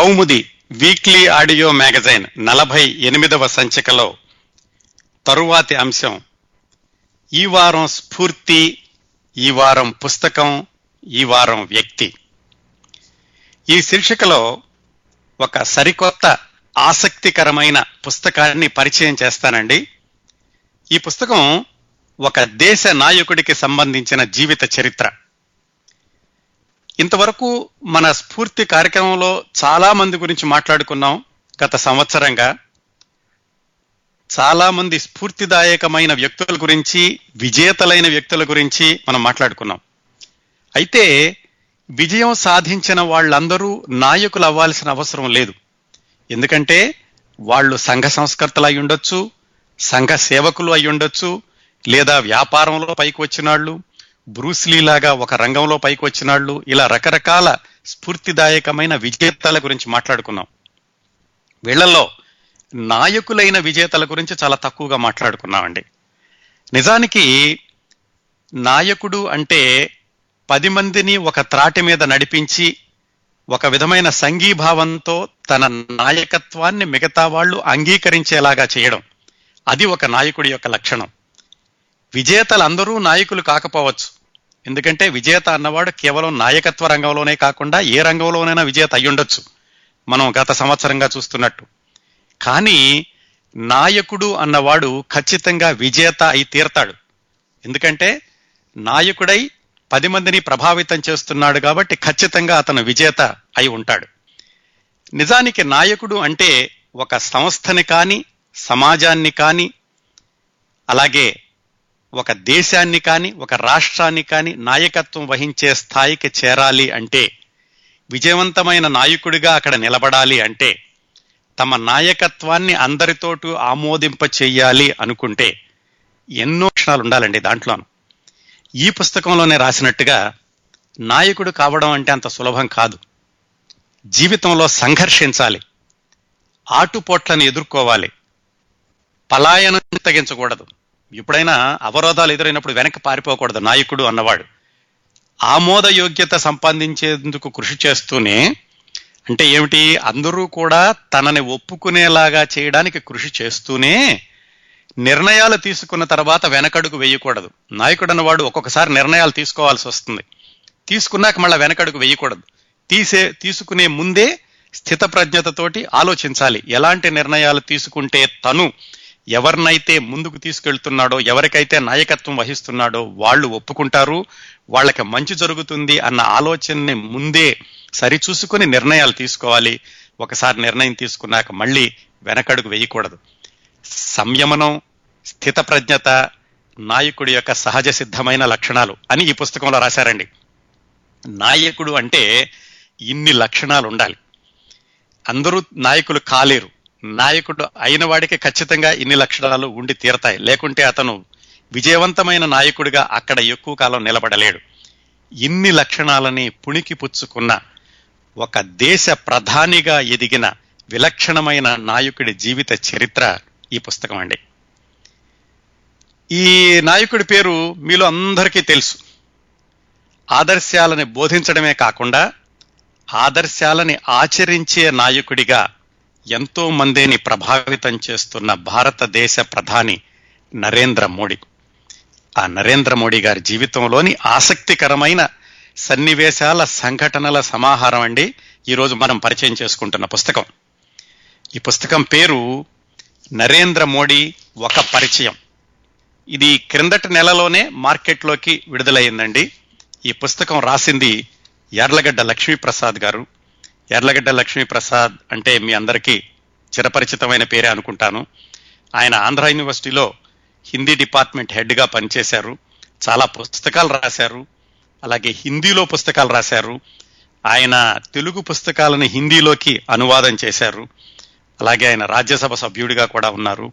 కౌముది weekly audio magazine నలభై ఎనిమిదవ సంచికలో తరువాతి అంశం ఈ వారం స్ఫూర్తి ఈ వారం పుస్తకం ఈ వారం వ్యక్తి. ఈ శీర్షికలో ఒక సరికొత్త ఆసక్తికరమైన పుస్తకాన్ని పరిచయం చేస్తానండి. ఈ పుస్తకం ఒక దేశ నాయకుడికి సంబంధించిన జీవిత చరిత్ర. ఇంతవరకు మన స్ఫూర్తి కార్యక్రమంలో చాలా మంది గురించి మాట్లాడుకున్నాం గత సంవత్సరంగా. చాలా మంది స్ఫూర్తిదాయకమైన వ్యక్తుల గురించి విజేతలైన వ్యక్తుల గురించి మనం మాట్లాడుకున్నాం. అయితే విజయం సాధించిన వాళ్ళందరూ నాయకులు అవ్వాల్సిన అవసరం లేదు. ఎందుకంటే వాళ్ళు సంఘ సంస్కర్తలు అయి ఉండొచ్చు సంఘ సేవకులు అయి ఉండొచ్చు లేదా వ్యాపారంలో పైకి వచ్చిన వాళ్ళు బ్రూస్లీ లాగా ఒక రంగంలో పైకి వచ్చినాళ్ళు ఇలా రకరకాల స్ఫూర్తిదాయకమైన విజేతల గురించి మాట్లాడుకున్నాం. వీళ్ళలో నాయకులైన విజేతల గురించి చాలా తక్కువగా మాట్లాడుకున్నామండి. నిజానికి నాయకుడు అంటే పది మందిని ఒక త్రాటి మీద నడిపించి ఒక విధమైన సంఘీభావంతో తన నాయకత్వాన్ని మిగతా వాళ్ళు అంగీకరించేలాగా చేయడం అది ఒక నాయకుడి యొక్క లక్షణం. విజేతలందరూ నాయకులు కాకపోవచ్చు. ఎందుకంటే విజేత అన్నవాడు కేవలం నాయకత్వ రంగంలోనే కాకుండా ఏ రంగంలోనైనా విజేత అయ్యుండొచ్చు. మనం గత సంవత్సరంగా చూస్తున్నట్టు. కానీ నాయకుడు అన్నవాడు ఖచ్చితంగా విజేత అయి తీరతాడు. ఎందుకంటే నాయకుడై పది మందిని ప్రభావితం చేస్తున్నాడు కాబట్టి ఖచ్చితంగా అతను విజేత అయి ఉంటాడు. నిజానికి నాయకుడు అంటే ఒక సంస్థని కానీ సమాజాన్ని కానీ అలాగే ఒక దేశాన్ని కానీ ఒక రాష్ట్రాన్ని కానీ నాయకత్వం వహించే స్థాయికి చేరాలి అంటే విజయవంతమైన నాయకుడిగా అక్కడ నిలబడాలి అంటే తమ నాయకత్వాన్ని అందరితోటూ ఆమోదింప చెయ్యాలి అనుకుంటే ఎన్నో క్షణాలు ఉండాలండి దాంట్లోను. ఈ పుస్తకంలోనే రాసినట్టుగా నాయకుడు కావడం అంటే అంత సులభం కాదు. జీవితంలో సంఘర్షించాలి. ఆటుపోట్లను ఎదుర్కోవాలి. పలాయనం తగ్గించకూడదు ఎప్పుడైనా అవరోధాలు ఎదురైనప్పుడు వెనక్కి పారిపోకూడదు నాయకుడు అన్నవాడు. ఆమోదయోగ్యత సంపాదించేందుకు కృషి చేస్తూనే అంటే ఏమిటి? అందరూ కూడా తనని ఒప్పుకునేలాగా చేయడానికి కృషి చేస్తూనే నిర్ణయాలు తీసుకున్న తర్వాత వెనకడుగు వేయకూడదు. నాయకుడు అన్నవాడు ఒక్కొక్కసారి నిర్ణయాలు తీసుకోవాల్సి వస్తుంది. తీసుకున్నాక మళ్ళీ వెనకడుగు వేయకూడదు. తీసే తీసుకునే ముందే స్థితప్రజ్ఞతతోటి ఆలోచించాలి. ఎలాంటి నిర్ణయాలు తీసుకుంటే తను ఎవరినైతే ముందుకు తీసుకెళ్తున్నాడో ఎవరికైతే నాయకత్వం వహిస్తున్నాడో వాళ్ళు ఒప్పుకుంటారు వాళ్ళకి మంచి జరుగుతుంది అన్న ఆలోచనని ముందే సరిచూసుకుని నిర్ణయాలు తీసుకోవాలి. ఒకసారి నిర్ణయం తీసుకున్నాక మళ్ళీ వెనకడుగు వేయకూడదు. సంయమనం స్థితప్రజ్ఞత నాయకుడి యొక్క సహజ సిద్ధమైన లక్షణాలు అని ఈ పుస్తకంలో రాశారండి. నాయకుడు అంటే ఇన్ని లక్షణాలు ఉండాలి. అందరూ నాయకులు కాలేరు. నాయకుడు అయిన వాడికి ఖచ్చితంగా ఇన్ని లక్షణాలు ఉండి తీరతాయి. లేకుంటే అతను విజయవంతమైన నాయకుడిగా అక్కడ ఎక్కువ కాలం నిలబడలేడు. ఇన్ని లక్షణాలని పుణికి పుచ్చుకున్న ఒక దేశ ప్రధానిగా ఎదిగిన విలక్షణమైన నాయకుడి జీవిత చరిత్ర ఈ పుస్తకం అండి. ఈ నాయకుడి పేరు మీలో అందరికీ తెలుసు. ఆదర్శాలని బోధించడమే కాకుండా ఆదర్శాలని ఆచరించే నాయకుడిగా ఎంతో మందిని ప్రభావితం చేస్తున్న భారతదేశ ప్రధాని నరేంద్ర మోడీ. ఆ నరేంద్ర మోడీ గారి జీవితంలోని ఆసక్తికరమైన సన్నివేశాల సంఘటనల సమాహారం అండి. ఈరోజు మనం పరిచయం చేసుకుంటున్న పుస్తకం. ఈ పుస్తకం పేరు నరేంద్ర మోడీ ఒక పరిచయం. ఇది క్రిందటి నెలలోనే మార్కెట్లోకి విడుదలయ్యిందండి. ఈ పుస్తకం రాసింది యార్లగడ్డ లక్ష్మీప్రసాద్ గారు. ఎర్లగడ్డ లక్ష్మీప్రసాద్ అంటే మీ అందరికీ చిరపరిచితమైన పేరే అనుకుంటాను. ఆయన ఆంధ్ర యూనివర్సిటీలో హిందీ డిపార్ట్మెంట్ హెడ్గా పనిచేశారు. చాలా పుస్తకాలు రాశారు. అలాగే హిందీలో పుస్తకాలు రాశారు. ఆయన తెలుగు పుస్తకాలను హిందీలోకి అనువాదం చేశారు. అలాగే ఆయన రాజ్యసభ సభ్యుడిగా కూడా ఉన్నారు.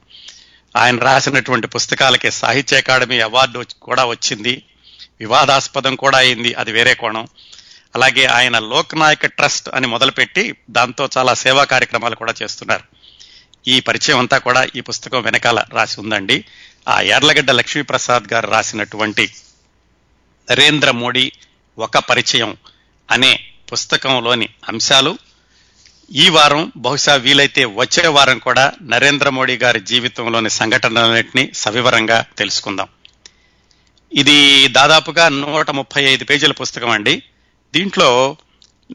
ఆయన రాసినటువంటి పుస్తకాలకి సాహిత్య అకాడమీ అవార్డు కూడా వచ్చింది. వివాదాస్పదం కూడా అయింది. అది వేరే కోణం. అలాగే ఆయన లోక్నాయక ట్రస్ట్ అని మొదలుపెట్టి దాంతో చాలా సేవా కార్యక్రమాలు కూడా చేస్తున్నారు. ఈ పరిచయం అంతా కూడా ఈ పుస్తకం వెనకాల రాసి ఉందండి. ఆ యార్లగడ్డ లక్ష్మీప్రసాద్ గారు రాసినటువంటి నరేంద్ర మోడీ ఒక పరిచయం అనే పుస్తకంలోని అంశాలు. ఈ వారం బహుశా వీలైతే వచ్చే వారం కూడా నరేంద్ర మోడీ గారి జీవితంలోని సంఘటనలన్నింటినీ సవివరంగా తెలుసుకుందాం. ఇది దాదాపుగా నూట ముప్పై ఐదు పేజీల పుస్తకం అండి. దీంట్లో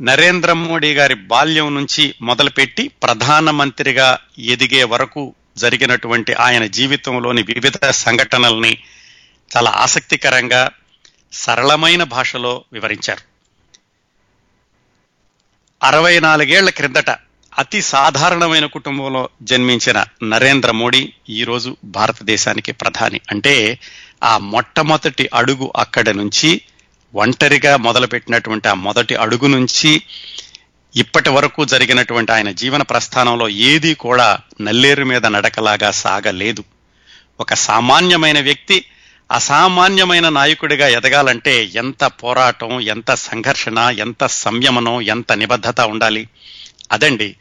నరేంద్ర మోడీ గారి బాల్యం నుంచి మొదలుపెట్టి ప్రధానమంత్రిగా ఎదిగే వరకు జరిగినటువంటి ఆయన జీవితంలోని వివిధ సంఘటనల్ని చాలా ఆసక్తికరంగా సరళమైన భాషలో వివరించారు. అరవై నాలుగేళ్ళ క్రిందట అతి సాధారణమైన కుటుంబంలో జన్మించిన నరేంద్ర మోడీ ఈరోజు భారతదేశానికి ప్రధాని. అంటే ఆ మొట్టమొదటి అడుగు అక్కడి నుంచి ఒంటరిగా మొదలుపెట్టినటువంటి ఆ మొదటి అడుగు నుంచి ఇప్పటి వరకు జరిగినటువంటి ఆయన జీవన ప్రస్థానంలో ఏదీ కూడా నల్లేరు మీద నడకలాగా సాగలేదు. ఒక సామాన్యమైన వ్యక్తి అసామాన్యమైన నాయకుడిగా ఎదగాలంటే ఎంత పోరాటం ఎంత సంఘర్షణ ఎంత సంయమనం ఎంత నిబద్ధత ఉండాలి? అదండి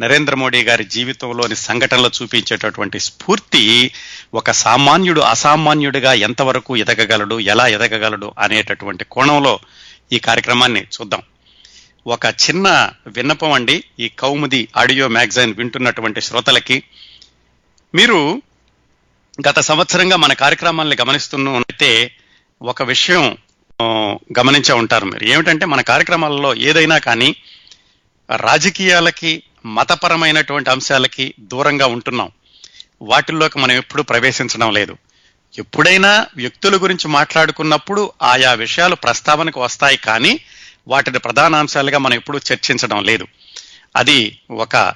నరేంద్ర మోడీ గారి జీవితంలోని సంఘటనలు చూపించేటటువంటి స్ఫూర్తి ఒక సామాన్యుడు అసామాన్యుడిగా ఎంతవరకు ఎదగగలడు ఎలా ఎదగగలడు అనేటటువంటి కోణంలో ఈ కార్యక్రమాన్ని చూద్దాం. ఒక చిన్న విన్నపం అండి ఈ కౌముది ఆడియో మ్యాగజైన్ వింటున్నటువంటి శ్రోతలకి. మీరు గత సంవత్సరంగా మన కార్యక్రమాల్ని అయితే ఒక విషయం గమనించే ఉంటారు మీరు. ఏమిటంటే మన కార్యక్రమాలలో ఏదైనా కానీ రాజకీయాలకి మతపరమైనటువంటి అంశాలకి దూరంగా ఉంటున్నాం. వాటిల్లోకి మనం ఎప్పుడూ ప్రవేశించడం లేదు. ఎప్పుడైనా వ్యక్తుల గురించి మాట్లాడుకున్నప్పుడు ఆయా విషయాలు ప్రస్తావనకు వస్తాయి కానీ వాటిని ప్రధాన అంశాలుగా మనం ఎప్పుడు చర్చించడం లేదు. అది ఒక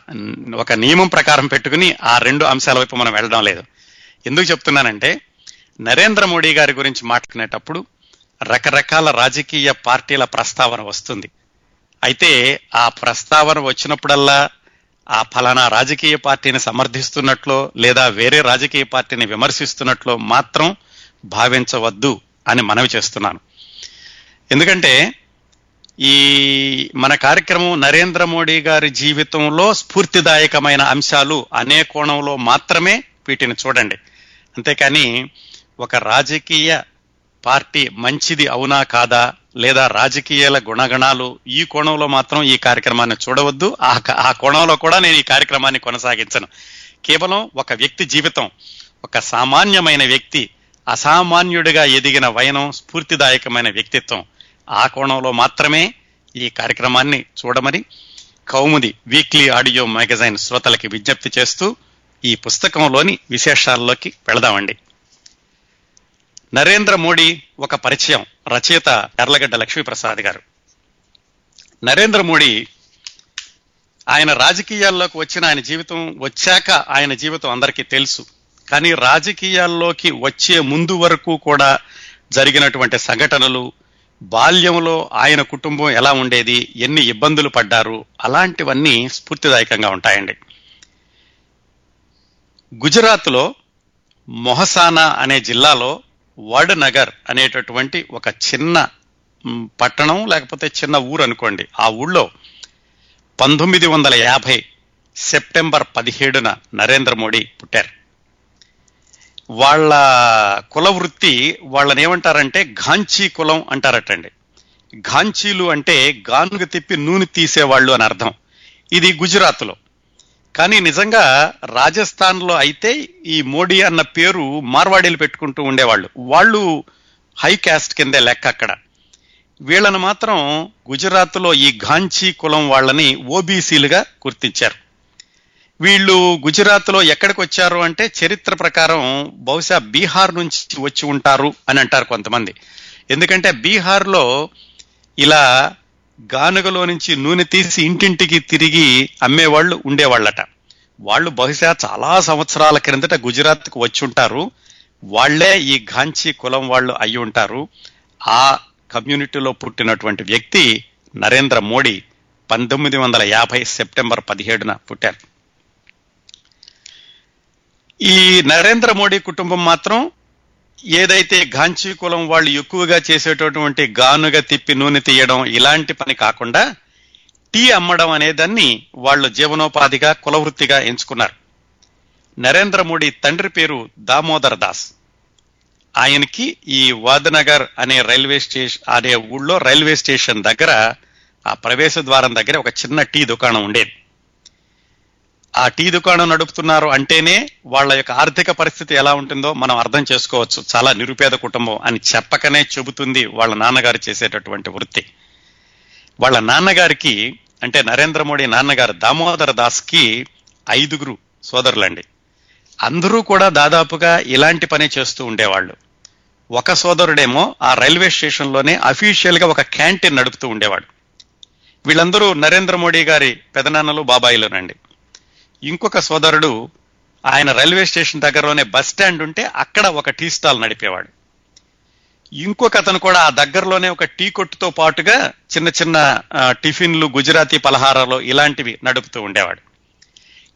ఒక నియమం ప్రకారం పెట్టుకుని ఆ రెండు అంశాల వైపు మనం వెళ్ళడం లేదు. ఎందుకు చెప్తున్నానంటే నరేంద్ర మోడీ గారి గురించి మాట్లాడినప్పుడు రకరకాల రాజకీయ పార్టీల ప్రస్తావన వస్తుంది. అయితే ఆ ప్రస్తావన వచ్చినప్పుడల్లా ఆ ఫలానా రాజకీయ పార్టీని సమర్థిస్తున్నట్లో లేదా వేరే రాజకీయ పార్టీని విమర్శిస్తున్నట్లో మాత్రం భావించవద్దు అని మనవి చేస్తున్నాను. ఎందుకంటే ఈ మన కార్యక్రమం నరేంద్ర మోడీ గారి జీవితంలో స్ఫూర్తిదాయకమైన అంశాలు అనే కోణంలో మాత్రమే వీటిని చూడండి. అంతేకాని ఒక రాజకీయ పార్టీ మంచిది అవునా కాదా లేదా రాజకీయాల గుణగణాలు ఈ కోణంలో మాత్రం ఈ కార్యక్రమాన్ని చూడవద్దు. ఆ ఆ కోణంలో కూడా నేను ఈ కార్యక్రమాన్ని కొనసాగించను. కేవలం ఒక వ్యక్తి జీవితం ఒక సామాన్యమైన వ్యక్తి అసామాన్యుడిగా ఎదిగిన వయనం స్ఫూర్తిదాయకమైన వ్యక్తిత్వం ఆ కోణంలో మాత్రమే ఈ కార్యక్రమాన్ని చూడమని కౌముది వీక్లీ ఆడియో మ్యాగజైన్ శ్రోతలకి విజ్ఞప్తి చేస్తూ ఈ పుస్తకంలోని విశేషాల్లోకి వెళదామండి. నరేంద్ర మోడీ ఒక పరిచయం రచయిత ఎర్లగడ్డ లక్ష్మీప్రసాద్ గారు. నరేంద్ర మోడీ ఆయన రాజకీయాల్లోకి వచ్చిన ఆయన జీవితం వచ్చాక ఆయన జీవితం అందరికీ తెలుసు. కానీ రాజకీయాల్లోకి వచ్చే ముందు వరకు కూడా జరిగినటువంటి సంఘటనలు బాల్యంలో ఆయన కుటుంబం ఎలా ఉండేది ఎన్ని ఇబ్బందులు పడ్డారు అలాంటివన్నీ స్ఫూర్తిదాయకంగా ఉంటాయండి. గుజరాత్లో మొహసానా అనే జిల్లాలో వడనగర్ అనేటటువంటి ఒక చిన్న పట్టణం లేకపోతే చిన్న ఊరు అనుకోండి. ఆ ఊళ్ళో పంతొమ్మిది వందల యాభై సెప్టెంబర్ పదిహేడున నరేంద్ర మోడీ పుట్టారు. వాళ్ళ కుల వృత్తి వాళ్ళని ఏమంటారంటే ఘాంచీ కులం అంటారటండి. ఘాంచీలు అంటే గానుగ తిప్పి నూనె తీసేవాళ్ళు అని అర్థం. ఇది గుజరాత్లో. కానీ నిజంగా రాజస్థాన్లో అయితే ఈ మోడీ అన్న పేరు మార్వాడీలు పెట్టుకుంటూ ఉండేవాళ్ళు. వాళ్ళు హై క్యాస్ట్ కిందే లెక్క అక్కడ. వీళ్ళను మాత్రం గుజరాత్లో ఈ ఘాంచీ కులం వాళ్ళని ఓబీసీలుగా గుర్తించారు. వీళ్ళు గుజరాత్లో ఎక్కడికి వచ్చారు అంటే చరిత్ర ప్రకారం బహుశా బీహార్ నుంచి వచ్చి ఉంటారు అని అంటారు కొంతమంది. ఎందుకంటే బీహార్లో ఇలా గానుగలో నుంచి నూనె తీసి ఇంటింటికి తిరిగి అమ్మేవాళ్ళు ఉండేవాళ్ళట. వాళ్ళు బహుశా చాలా సంవత్సరాల క్రిందట గుజరాత్కు వచ్చి ఉంటారు. వాళ్ళే ఈ ఘాంచీ కులం వాళ్ళు అయి ఉంటారు. ఆ కమ్యూనిటీలో పుట్టినటువంటి వ్యక్తి నరేంద్ర మోడీ పంతొమ్మిది వందల యాభై సెప్టెంబర్ పదిహేడున పుట్టారు. ఈ నరేంద్ర మోడీ కుటుంబం మాత్రం ఏదైతే ఘాంచీ కులం వాళ్ళు ఎక్కువగా చేసేటటువంటి గానుగా తిప్పి నూనె తీయడం ఇలాంటి పని కాకుండా టీ అమ్మడం అనేదాన్ని వాళ్ళు జీవనోపాధిగా కులవృత్తిగా ఎంచుకున్నారు. నరేంద్ర మోడీ తండ్రి పేరు దామోదర్ దాస్. ఆయనకి ఈ వాదనగర్ అనే రైల్వే స్టేషన్ అనే ఊళ్ళో రైల్వే స్టేషన్ దగ్గర ఆ ప్రవేశ ద్వారం దగ్గర ఒక చిన్న టీ దుకాణం ఉండేది. ఆ టీ దుకాణం నడుపుతున్నారు అంటేనే వాళ్ళ యొక్క ఆర్థిక పరిస్థితి ఎలా ఉంటుందో మనం అర్థం చేసుకోవచ్చు. చాలా నిరుపేద కుటుంబం అని చెప్పకనే చెబుతుంది వాళ్ళ నాన్నగారు చేసేటటువంటి వృత్తి. వాళ్ళ నాన్నగారికి అంటే నరేంద్ర మోడీ నాన్నగారు దామోదర దాస్కి ఐదుగురు సోదరులండి. అందరూ కూడా దాదాపుగా ఇలాంటి పనే చేస్తూ ఉండేవాళ్ళు. ఒక సోదరుడేమో ఆ రైల్వే స్టేషన్లోనే అఫీషియల్గా ఒక క్యాంటీన్ నడుపుతూ ఉండేవాడు. వీళ్ళందరూ నరేంద్ర మోడీ గారి పెదనాన్నలు బాబాయిలోనండి. ఇంకొక సోదరుడు ఆయన రైల్వే స్టేషన్ దగ్గరలోనే బస్ స్టాండ్ ఉంటే అక్కడ ఒక టీ స్టాల్ నడిపేవాడు. ఇంకొక అతను కూడా ఆ దగ్గరలోనే ఒక టీ కొట్టుతో పాటుగా చిన్న చిన్న టిఫిన్లు గుజరాతీ పలహారాలు ఇలాంటివి నడుపుతూ ఉండేవాడు.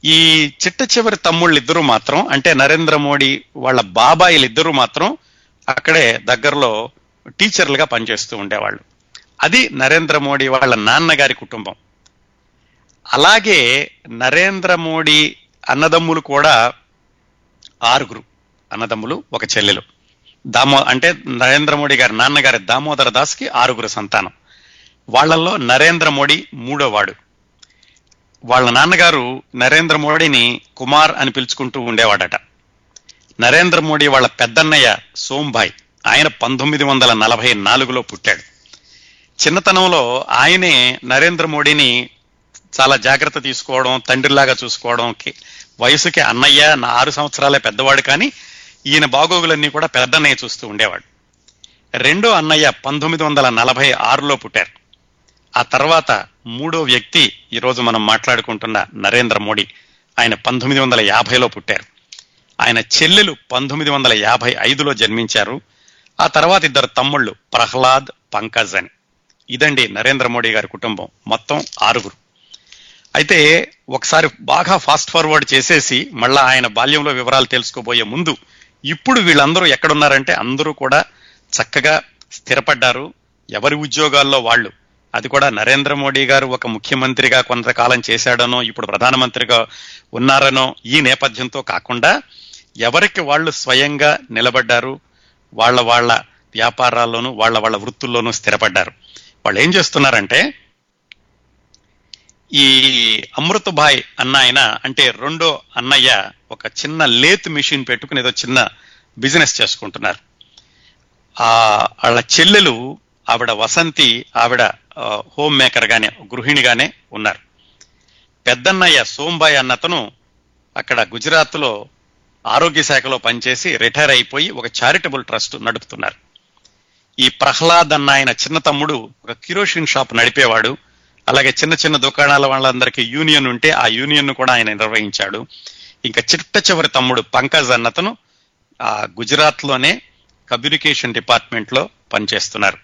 ఈ చిట్ట చివరి తమ్ముళ్ళు ఇద్దరు మాత్రం అంటే నరేంద్ర మోడీ వాళ్ళ బాబాయిలు ఇద్దరు మాత్రం అక్కడే దగ్గరలో టీచర్లుగా పనిచేస్తూ ఉండేవాళ్ళు. అది నరేంద్ర మోడీ వాళ్ళ నాన్నగారి కుటుంబం. అలాగే నరేంద్ర మోడీ అన్నదమ్ములు కూడా ఆరుగురు అన్నదమ్ములు ఒక చెల్లెలు. దామో అంటే నరేంద్ర మోడీ గారి నాన్నగారి దామోదర దాస్కి ఆరుగురు సంతానం. వాళ్ళల్లో నరేంద్ర మోడీ మూడోవాడు వాళ్ళ నాన్నగారు నరేంద్ర మోడీని కుమార్ అని పిలుచుకుంటూ ఉండేవాడట. నరేంద్ర మోడీ వాళ్ళ పెద్దన్నయ్య సోంభాయ్ ఆయన పంతొమ్మిది వందల నలభై నాలుగులో పుట్టాడు. చిన్నతనంలో ఆయనే నరేంద్ర మోడీని చాలా జాగ్రత్త తీసుకోవడం తండ్రిలాగా చూసుకోవడం వయసుకి అన్నయ్య నా ఆరు సంవత్సరాలే పెద్దవాడు కానీ ఈయన బాగోగులన్నీ కూడా పెద్దన్నయ్య చూస్తూ ఉండేవాడు. రెండో అన్నయ్య పంతొమ్మిది వందల నలభై ఆరులో పుట్టారు. ఆ తర్వాత మూడో వ్యక్తి ఈరోజు మనం మాట్లాడుకుంటున్న నరేంద్ర మోడీ. ఆయన పంతొమ్మిది వందల యాభైలో పుట్టారు. ఆయన చెల్లెలు పంతొమ్మిది వందల యాభై ఐదులో జన్మించారు. ఆ తర్వాత ఇద్దరు తమ్ముళ్ళు ప్రహ్లాద్ పంకజ్ అని. ఇదండి నరేంద్ర మోడీ గారి కుటుంబం. మొత్తం ఆరుగురు. అయితే ఒకసారి బాగా ఫాస్ట్ ఫార్వర్డ్ చేసేసి మళ్ళా ఆయన బాల్యంలో వివరాలు తెలుసుకోబోయే ముందు ఇప్పుడు వీళ్ళందరూ ఎక్కడున్నారంటే అందరూ కూడా చక్కగా స్థిరపడ్డారు. ఎవరి ఉద్యోగాల్లో వాళ్ళు? అది కూడా నరేంద్ర మోడీ గారు ఒక ముఖ్యమంత్రిగా కొంతకాలం చేశాడనో ఇప్పుడు ప్రధానమంత్రిగా ఉన్నారనో ఈ నేపథ్యంతో కాకుండా ఎవరికి వాళ్ళు స్వయంగా నిలబడ్డారు? వాళ్ళ వాళ్ళ వ్యాపారాల్లోనూ వాళ్ళ వాళ్ళ వృత్తుల్లోనూ స్థిరపడ్డారు. వాళ్ళు ఏం చేస్తున్నారంటే ఈ అమృతభాయ్ అన్న ఆయన అంటే రెండో అన్నయ్య ఒక చిన్న లేత్ మిషన్ పెట్టుకుని ఏదో చిన్న బిజినెస్ చేసుకుంటున్నారు. ఆ వాళ్ళ చెల్లెలు ఆవిడ వసంతి ఆవిడ హోమ్ మేకర్గానే గృహిణిగానే ఉన్నారు. పెద్దన్నయ్య సోంబాయ్ అన్నతను అక్కడ గుజరాత్లో ఆరోగ్య శాఖలో పనిచేసి రిటైర్ అయిపోయి ఒక చారిటబుల్ ట్రస్ట్ నడుపుతున్నారు. ఈ ప్రహ్లాద్ అన్న ఆయన చిన్న తమ్ముడు ఒక కిరోషిన్ షాప్ నడిపేవాడు. అలాగే చిన్న చిన్న దుకాణాల వాళ్ళందరికీ యూనియన్ ఉంటే ఆ యూనియన్ కూడా ఆయన నిర్వహించాడు. ఇంకా చిట్ట చివరి తమ్ముడు పంకజ్ అన్నతను ఆ గుజరాత్లోనే కమ్యూనికేషన్ డిపార్ట్మెంట్లో పనిచేస్తున్నారు.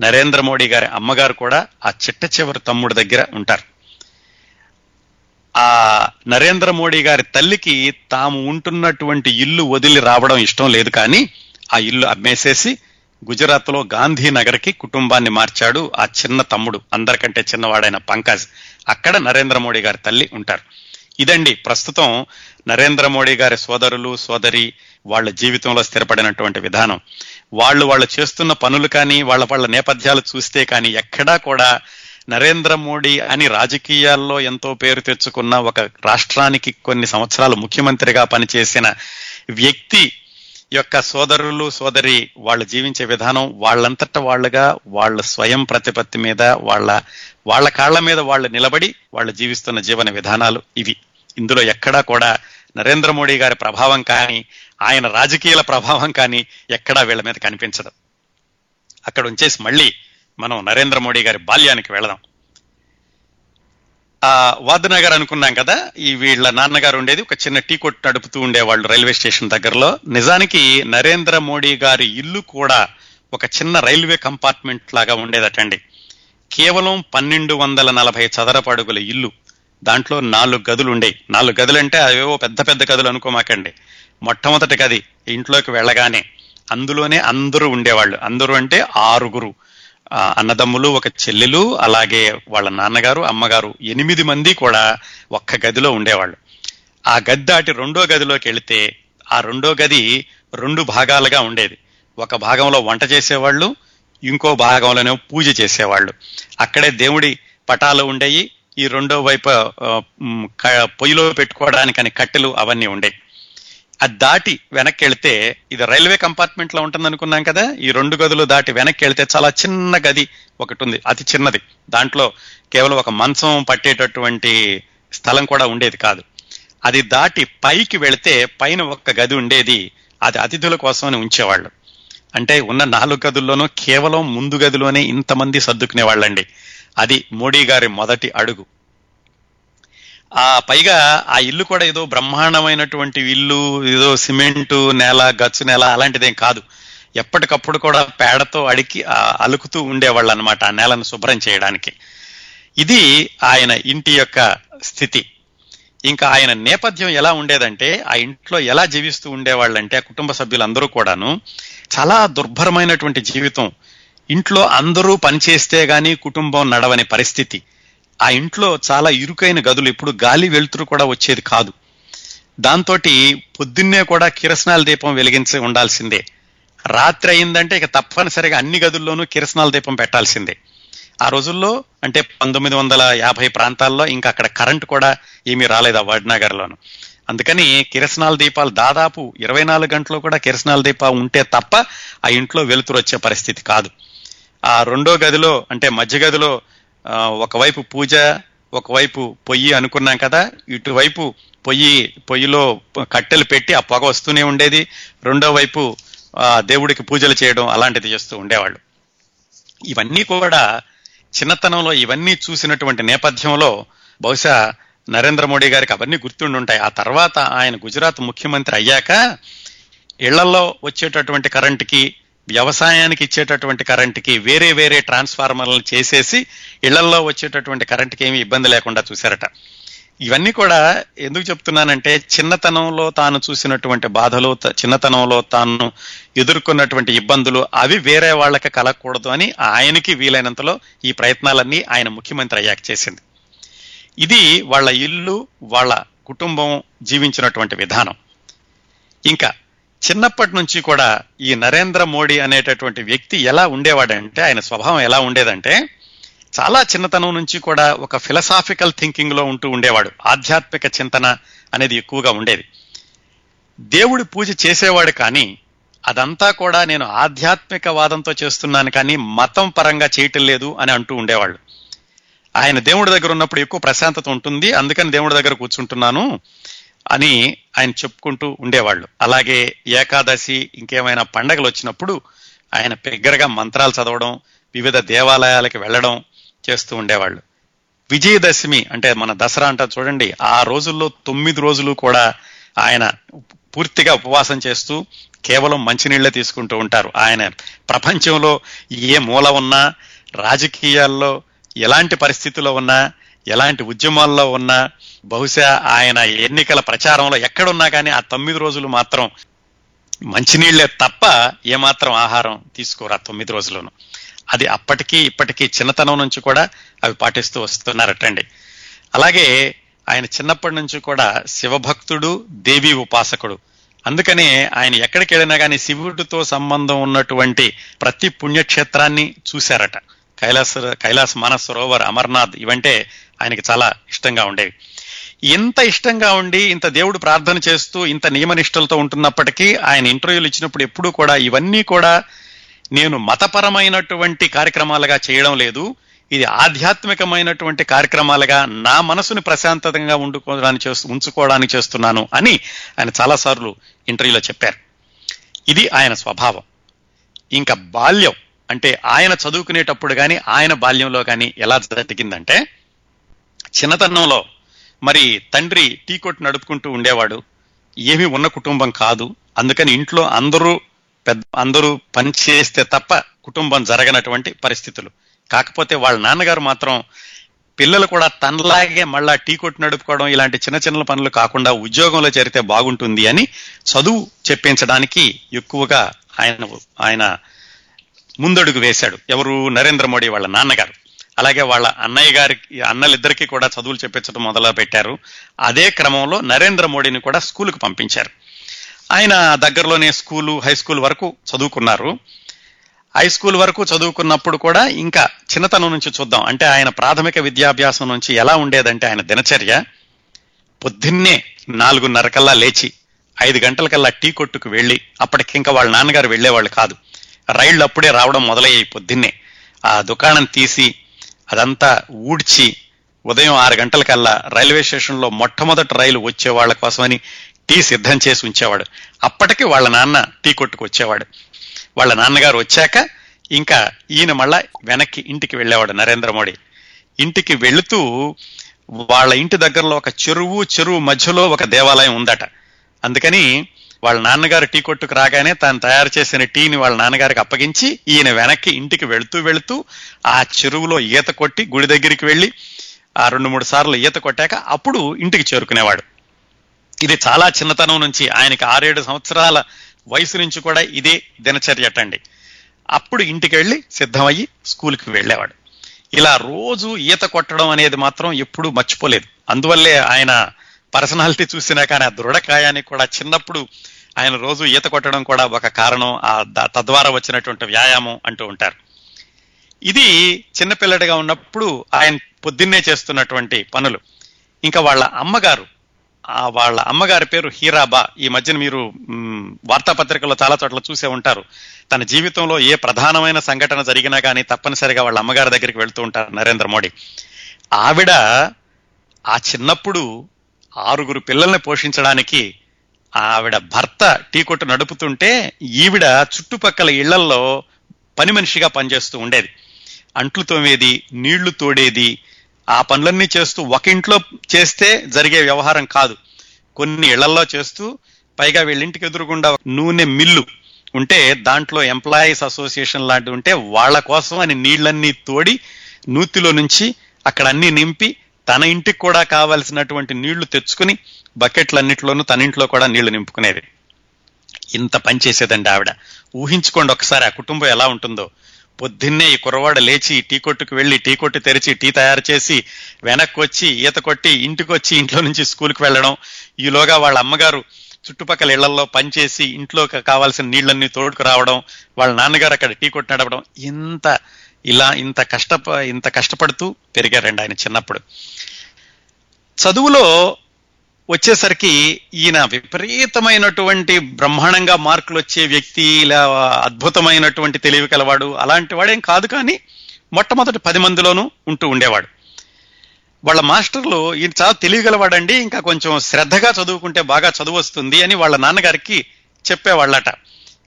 నరేంద్ర మోడీ గారి అమ్మగారు కూడా ఆ చిట్ట చివరి తమ్ముడు దగ్గర ఉంటారు. ఆ నరేంద్ర మోడీ గారి తల్లికి తాము ఉంటున్నటువంటి ఇల్లు వదిలి రావడం ఇష్టం లేదు కానీ ఆ ఇల్లు అమ్మేసేసి గుజరాత్లో గాంధీనగర్ కుటుంబాన్ని మార్చాడు ఆ చిన్న తమ్ముడు. అందరికంటే చిన్నవాడైన పంకజ్. అక్కడ నరేంద్ర మోడీ గారి తల్లి ఉంటారు. ఇదండి ప్రస్తుతం నరేంద్ర మోడీ గారి సోదరులు సోదరి వాళ్ళ జీవితంలో స్థిరపడినటువంటి విధానం. వాళ్ళు వాళ్ళు చేస్తున్న పనులు కానీ వాళ్ళ వాళ్ళ నేపథ్యాలు చూస్తే కానీ ఎక్కడా కూడా నరేంద్ర మోడీ అని రాజకీయాల్లో ఎంతో పేరు తెచ్చుకున్న ఒక రాష్ట్రానికి కొన్ని సంవత్సరాలు ముఖ్యమంత్రిగా పనిచేసిన వ్యక్తి యొక్క సోదరులు సోదరి వాళ్ళు జీవించే విధానం వాళ్ళంతట వాళ్ళుగా వాళ్ళ స్వయం ప్రతిపత్తి మీద వాళ్ళ వాళ్ళ కాళ్ళ మీద వాళ్ళు నిలబడి వాళ్ళు జీవిస్తున్న జీవన విధానాలు ఇవి. ఇందులో ఎక్కడా కూడా నరేంద్ర మోడీ గారి ప్రభావం కానీ ఆయన రాజకీయాల ప్రభావం కానీ ఎక్కడా వీళ్ళ మీద కనిపించదు. అక్కడ ఉంచేసి మళ్ళీ మనం నరేంద్ర మోడీ గారి బాల్యానికి వెళదాం. ఆ వాద్నగర్ అనుకున్నాం కదా ఈ వీళ్ళ నాన్నగారు ఉండేది ఒక చిన్న టీ కొట్టు నడుపుతూ ఉండేవాళ్ళు రైల్వే స్టేషన్ దగ్గరలో. నిజానికి నరేంద్ర మోడీ గారి ఇల్లు కూడా ఒక చిన్న రైల్వే కంపార్ట్మెంట్ లాగా ఉండేదటండి. కేవలం పన్నెండు వందల నలభై చదరపు అడుగుల ఇల్లు. దాంట్లో నాలుగు గదులు ఉండేవి నాలుగు గదులు అంటే అవేవో పెద్ద పెద్ద గదులు అనుకోమాకండి. మొట్టమొదటి గది ఇంట్లోకి వెళ్ళగానే అందులోనే అందరూ ఉండేవాళ్ళు. అందరూ అంటే ఆరుగురు. అన్నదమ్ములు ఒక చెల్లెలు అలాగే వాళ్ళ నాన్నగారు అమ్మగారు ఎనిమిది మంది కూడా ఒక్క గదిలో ఉండేవాళ్ళు. ఆ గది దాటి రెండో గదిలోకి వెళితే ఆ రెండో గది రెండు భాగాలుగా ఉండేది. ఒక భాగంలో వంట చేసేవాళ్ళు ఇంకో భాగంలోనే పూజ చేసేవాళ్ళు. అక్కడే దేవుడి పటాలు ఉండేవి ఈ రెండో వైపు పొయ్యిలో పెట్టుకోవడానికని కట్టెలు అవన్నీ ఉండేవి అది దాటి వెనక్కి వెళితే ఇది రైల్వే కంపార్ట్మెంట్లో ఉంటుంది అనుకున్నాం కదా ఈ రెండు గదులు దాటి వెనక్కి వెళితే చాలా చిన్న గది ఒకటి ఉంది అతి చిన్నది. దాంట్లో కేవలం ఒక మంచం పట్టేటటువంటి స్థలం కూడా ఉండేది కాదు. అది దాటి పైకి వెళితే పైన ఒక గది ఉండేది అది అతిథుల కోసమని ఉంచేవాళ్ళు. అంటే ఉన్న నాలుగు గదుల్లోనూ కేవలం ముందు గదిలోనే ఇంతమంది సర్దుకునే వాళ్ళండి అది మోడీ గారి మొదటి అడుగు. ఆ పైగా ఆ ఇల్లు కూడా ఏదో బ్రహ్మాండమైనటువంటి ఇల్లు ఏదో సిమెంటు నేల గచ్చు నేల అలాంటిదేం కాదు. ఎప్పటికప్పుడు కూడా పేడతో అడికి అలుకుతూ ఉండేవాళ్ళు అనమాట ఆ నేలను శుభ్రం చేయడానికి. ఇది ఆయన ఇంటి యొక్క స్థితి. ఇంకా ఆయన నేపథ్యం ఎలా ఉండేదంటే ఆ ఇంట్లో ఎలా జీవిస్తూ ఉండేవాళ్ళంటే ఆ కుటుంబ సభ్యులందరూ కూడాను చాలా దుర్భరమైనటువంటి జీవితం. ఇంట్లో అందరూ పనిచేస్తే గాని కుటుంబం నడవని పరిస్థితి. ఆ ఇంట్లో చాలా ఇరుకైన గదులు ఇప్పుడు గాలి వెలుతురు కూడా వచ్చేది కాదు. దాంతో పొద్దున్నే కూడా కిరసనాల దీపం వెలిగించి ఉండాల్సిందే. రాత్రి అయిందంటే ఇక తప్పనిసరిగా అన్ని గదుల్లోనూ కిరసనాల దీపం పెట్టాల్సిందే. ఆ రోజుల్లో అంటే పంతొమ్మిది వందల యాభై ప్రాంతాల్లో ఇంకా అక్కడ కరెంట్ కూడా ఏమీ రాలేదు ఆ వడ్నగర్లోను. అందుకని కిరసనాల దీపాలు దాదాపు ఇరవై నాలుగు గంటలు కూడా కిరసనాల దీపాలు ఉంటే తప్ప ఆ ఇంట్లో వెలుతురు వచ్చే పరిస్థితి కాదు. ఆ రెండో గదిలో అంటే మధ్య గదిలో ఒకవైపు పూజ ఒకవైపు పొయ్యి అనుకున్నాం కదా ఇటువైపు పొయ్యి పొయ్యిలో కట్టెలు పెట్టి ఆ పొగ వస్తూనే ఉండేది. రెండో వైపు దేవుడికి పూజలు చేయడం అలాంటిది చేస్తూ ఉండేవాళ్ళు. ఇవన్నీ కూడా చిన్నతనంలో ఇవన్నీ చూసినటువంటి నేపథ్యంలో బహుశా నరేంద్ర మోడీ గారికి అవన్నీ గుర్తుండి ఉంటాయి ఆ తర్వాత ఆయన గుజరాత్ ముఖ్యమంత్రి అయ్యాక ఇళ్ళలో వచ్చేటటువంటి కరెంటుకి వ్యవసాయానికి ఇచ్చేటటువంటి కరెంట్కి వేరే వేరే ట్రాన్స్ఫార్మర్లను చేసేసి ఇళ్ళల్లో వచ్చేటటువంటి కరెంట్కి ఏమి ఇబ్బంది లేకుండా చూశారట. ఇవన్నీ కూడా ఎందుకు చెప్తున్నానంటే చిన్నతనంలో తాను చూసినటువంటి బాధలు త- చిన్నతనంలో తాను ఎదుర్కొన్నటువంటి ఇబ్బందులు అవి వేరే వాళ్ళకి కలగకూడదు అని ఆయనకి వీలైనంతలో ఈ ప్రయత్నాలన్నీ ఆయన ముఖ్యమంత్రి అయ్యాక చేసింది. ఇది వాళ్ళ ఇల్లు వాళ్ళ కుటుంబం జీవించినటువంటి విధానం. ఇంకా చిన్నప్పటి నుంచి కూడా ఈ నరేంద్ర మోడీ అనేటటువంటి వ్యక్తి ఎలా ఉండేవాడంటే ఆయన స్వభావం ఎలా ఉండేదంటే చాలా చిన్నతనం నుంచి కూడా ఒక ఫిలసాఫికల్ థింకింగ్లో ఉంటూ ఉండేవాడు. ఆధ్యాత్మిక చింతన అనేది ఎక్కువగా ఉండేది. దేవుడి పూజ చేసేవాడు కానీ అదంతా కూడా నేను ఆధ్యాత్మిక వాదంతో చేస్తున్నాను కానీ మతం పరంగా చేయటం లేదు అని అంటూ ఉండేవాళ్ళు. ఆయన దేవుడి దగ్గర ఉన్నప్పుడు ఎక్కువ ప్రశాంతత ఉంటుంది. అందుకని దేవుడి దగ్గర కూర్చుంటున్నాను. అని ఆయన చెప్పుకుంటూ ఉండేవాళ్ళు. అలాగే ఏకాదశి ఇంకేమైనా పండగలు వచ్చినప్పుడు ఆయన బిగ్గరగా మంత్రాలు చదవడం వివిధ దేవాలయాలకు వెళ్ళడం చేస్తూ ఉండేవాళ్ళు. విజయదశమి అంటే మన దసరా అంటారు చూడండి ఆ రోజుల్లో తొమ్మిది రోజులు కూడా ఆయన పూర్తిగా ఉపవాసం చేస్తూ కేవలం మంచినీళ్ళే తీసుకుంటూ ఉంటారు. ఆయన ప్రపంచంలో ఏ మూల ఉన్నా రాజకీయాల్లో ఎలాంటి పరిస్థితుల్లో ఉన్నా ఎలాంటి ఉద్యమాల్లో ఉన్నా బహుశా ఆయన ఎన్నికల ప్రచారంలో ఎక్కడున్నా కానీ ఆ తొమ్మిది రోజులు మాత్రం మంచినీళ్ళే తప్ప ఏమాత్రం ఆహారం తీసుకోరు ఆ తొమ్మిది రోజులను అది అప్పటికీ ఇప్పటికీ చిన్నతనం నుంచి కూడా అవి పాటిస్తూ వస్తున్నారటండి. అలాగే ఆయన చిన్నప్పటి నుంచి కూడా శివభక్తుడు దేవి ఉపాసకుడు. అందుకనే ఆయన ఎక్కడికి వెళ్ళినా కానీ శివుడితో సంబంధం ఉన్నటువంటి ప్రతి పుణ్యక్షేత్రాన్ని చూశారట. కైలాస కైలాస మానస సరోవర్ అమర్నాథ్ ఇవంటే ఆయనకి చాలా ఇష్టంగా ఉండేవి. ఇంత ఇష్టంగా ఉండి ఇంత దేవుడు ప్రార్థన చేస్తూ ఇంత నియమనిష్టలతో ఉంటున్నప్పటికీ ఆయన ఇంటర్వ్యూలు ఇచ్చినప్పుడు ఎప్పుడూ కూడా ఇవన్నీ కూడా నేను మతపరమైనటువంటి కార్యక్రమాలుగా చేయడం లేదు. ఇది ఆధ్యాత్మికమైనటువంటి కార్యక్రమాలుగా నా మనసుని ప్రశాంతతంగా ఉండుకోవడానికి చేస్తూ ఉంచుకోవడానికి చేస్తున్నాను అని ఆయన చాలాసార్లు ఇంటర్వ్యూలో చెప్పారు. ఇది ఆయన స్వభావం. ఇంకా బాల్యం అంటే ఆయన చదువుకునేటప్పుడు కానీ ఆయన బాల్యంలో కానీ ఎలా జరిగిందంటే చిన్నతనంలో మరి తండ్రి టీ కొట్టు నడుపుకుంటూ ఉండేవాడు. ఏమీ ఉన్న కుటుంబం కాదు. అందుకని ఇంట్లో అందరూ పెద్ద అందరూ పని చేస్తే తప్ప కుటుంబం జరగనటువంటి పరిస్థితులు. కాకపోతే వాళ్ళ నాన్నగారు మాత్రం పిల్లలు కూడా తనలాగే మళ్ళా టీ కొట్టు నడుపుకోవడం ఇలాంటి చిన్న చిన్న పనులు కాకుండా ఉద్యోగంలో చేరితే బాగుంటుంది అని చదువు చెప్పించడానికి ఎక్కువగా ఆయన ఆయన ముందడుగు వేశాడు. ఎవరు? నరేంద్ర మోడీ వాళ్ళ నాన్నగారు. అలాగే వాళ్ళ అన్నయ్య గారికి అన్నలిద్దరికీ కూడా చదువులు చెప్పించడం మొదలు పెట్టారు. అదే క్రమంలో నరేంద్ర మోడీని కూడా స్కూలుకు పంపించారు. ఆయన దగ్గరలోనే స్కూలు హై స్కూల్ వరకు చదువుకున్నారు. హై స్కూల్ వరకు చదువుకున్నప్పుడు కూడా ఇంకా చిన్నతనం నుంచి చూద్దాం. అంటే ఆయన ప్రాథమిక విద్యాభ్యాసం నుంచి ఎలా ఉండేదంటే ఆయన దినచర్య. పొద్దున్నే నాలుగున్నర కల్లా లేచి ఐదు గంటలకల్లా టీ కొట్టుకు వెళ్ళి అప్పటికి ఇంకా వాళ్ళ నాన్నగారు వెళ్ళేవాళ్ళు కాదు. రైళ్ళు అప్పుడే రావడం మొదలయ్యాయి పొద్దున్నే. ఆ దుకాణం తీసి అదంతా ఊడ్చి ఉదయం ఆరు గంటలకల్లా రైల్వే స్టేషన్లో మొట్టమొదటి రైలు వచ్చే వాళ్ళ కోసమని టీ సిద్ధం చేసి ఉంచేవాడు. అప్పటికి వాళ్ళ నాన్న టీ కొట్టుకు వచ్చేవాడు. వాళ్ళ నాన్నగారు వచ్చాక ఇంకా ఈయన మళ్ళా వెనక్కి ఇంటికి వెళ్ళేవాడు నరేంద్ర మోడీ. ఇంటికి వెళుతూ వాళ్ళ ఇంటి దగ్గరలో ఒక చెరువు చెరువు మధ్యలో ఒక దేవాలయం ఉందట. అందుకని వాళ్ళ నాన్నగారు టీ కొట్టుకు రాగానే తాను తయారు చేసిన టీని వాళ్ళ నాన్నగారికి అప్పగించి ఈయన వెనక్కి ఇంటికి వెళుతూ వెళుతూ ఆ చెరువులో ఈత కొట్టి గుడి దగ్గరికి వెళ్ళి ఆ రెండు మూడు సార్లు ఈత కొట్టాక అప్పుడు ఇంటికి చేరుకునేవాడు. ఇది చాలా చిన్నతనం నుంచి ఆయనకి ఆరేడు సంవత్సరాల వయసు నుంచి కూడా ఇదే దినచర్యటండి అప్పుడు ఇంటికి వెళ్ళి సిద్ధమయ్యి స్కూల్కి వెళ్ళేవాడు. ఇలా రోజు ఈత కొట్టడం అనేది మాత్రం ఎప్పుడూ మర్చిపోలేదు. అందువల్లే ఆయన పర్సనాలిటీ చూసినా కానీ ఆ దృఢకాయానికి కూడా చిన్నప్పుడు ఆయన రోజు ఈత కొట్టడం కూడా ఒక కారణం ఆ తద్వారా వచ్చినటువంటి వ్యాయామం అంటూ ఉంటారు. ఇది చిన్నపిల్లడిగా ఉన్నప్పుడు ఆయన పొద్దున్నే చేస్తున్నటువంటి పనులు. ఇంకా వాళ్ళ అమ్మగారు ఆ వాళ్ళ అమ్మగారి పేరు హీరాబా. ఈ మధ్యన మీరు వార్తాపత్రికల్లో చాలా చోట్ల చూసే ఉంటారు. తన జీవితంలో ఏ ప్రధానమైన సంఘటన జరిగినా కానీ తప్పనిసరిగా వాళ్ళ అమ్మగారి దగ్గరికి వెళ్తూ ఉంటారు నరేంద్ర మోడీ. ఆవిడ ఆ చిన్నప్పుడు ఆరుగురు పిల్లల్ని పోషించడానికి ఆవిడ భర్త టీ కొట్టు నడుపుతుంటే ఈవిడ చుట్టుపక్కల ఇళ్ళల్లో పని మనిషిగా పనిచేస్తూ ఉండేది. అంట్లు తోమేది నీళ్ళు తోడేది ఆ పనులన్నీ చేస్తూ ఒక ఇంట్లో చేస్తే జరిగే వ్యవహారం కాదు. కొన్ని ఇళ్ళల్లో చేస్తూ పైగా వీళ్ళింటికి ఎదురుగుండా నూనె మిల్లు ఉంటే దాంట్లో ఎంప్లాయీస్ అసోసియేషన్ లాంటివి ఉంటే వాళ్ళ కోసం అని నీళ్ళన్నీ తోడి నూతిలో నుంచి అక్కడ అన్ని నింపి తన ఇంటికి కూడా కావలసినటువంటి నీళ్ళు తెచ్చుకుని బకెట్లన్నిట్లోనూ తన ఇంట్లో కూడా నీళ్ళు నింపుకునేది. ఇంత పని చేసేదండి ఆవిడ. ఊహించుకోండి ఒకసారి ఆ కుటుంబం ఎలా ఉంటుందో. పొద్దున్నే ఈ కుర్రవాడు లేచి టీ కొట్టుకు వెళ్ళి టీ కొట్టు తెరిచి టీ తయారు చేసి వెనక్కి వచ్చి ఈత కొట్టి ఇంటికి వచ్చి ఇంట్లో నుంచి స్కూల్కి వెళ్ళడం. ఈలోగా వాళ్ళ అమ్మగారు చుట్టుపక్కల ఇళ్ళలో పనిచేసి ఇంట్లో కావాల్సిన నీళ్ళన్నీ తోడుకు రావడం వాళ్ళ నాన్నగారు అక్కడ టీ కొట్టి నడవడం ఇంత ఇలా ఇంత కష్ట ఇంత కష్టపడుతూ పెరిగారండి ఆయన చిన్నప్పుడు. చదువులో వచ్చేసరికి ఈయన విపరీతమైనటువంటి బ్రహ్మాండంగా మార్కులు వచ్చే వ్యక్తి ఇలా అద్భుతమైనటువంటి తెలివి కలవాడు అలాంటి వాడేం కాదు కానీ మొట్టమొదటి పది మందిలోనూ ఉంటూ ఉండేవాడు. వాళ్ళ మాస్టర్లు ఈయన చాలా తెలియగలవాడండి ఇంకా కొంచెం శ్రద్ధగా చదువుకుంటే బాగా చదువు వస్తుంది అని వాళ్ళ నాన్నగారికి చెప్పేవాళ్ళట.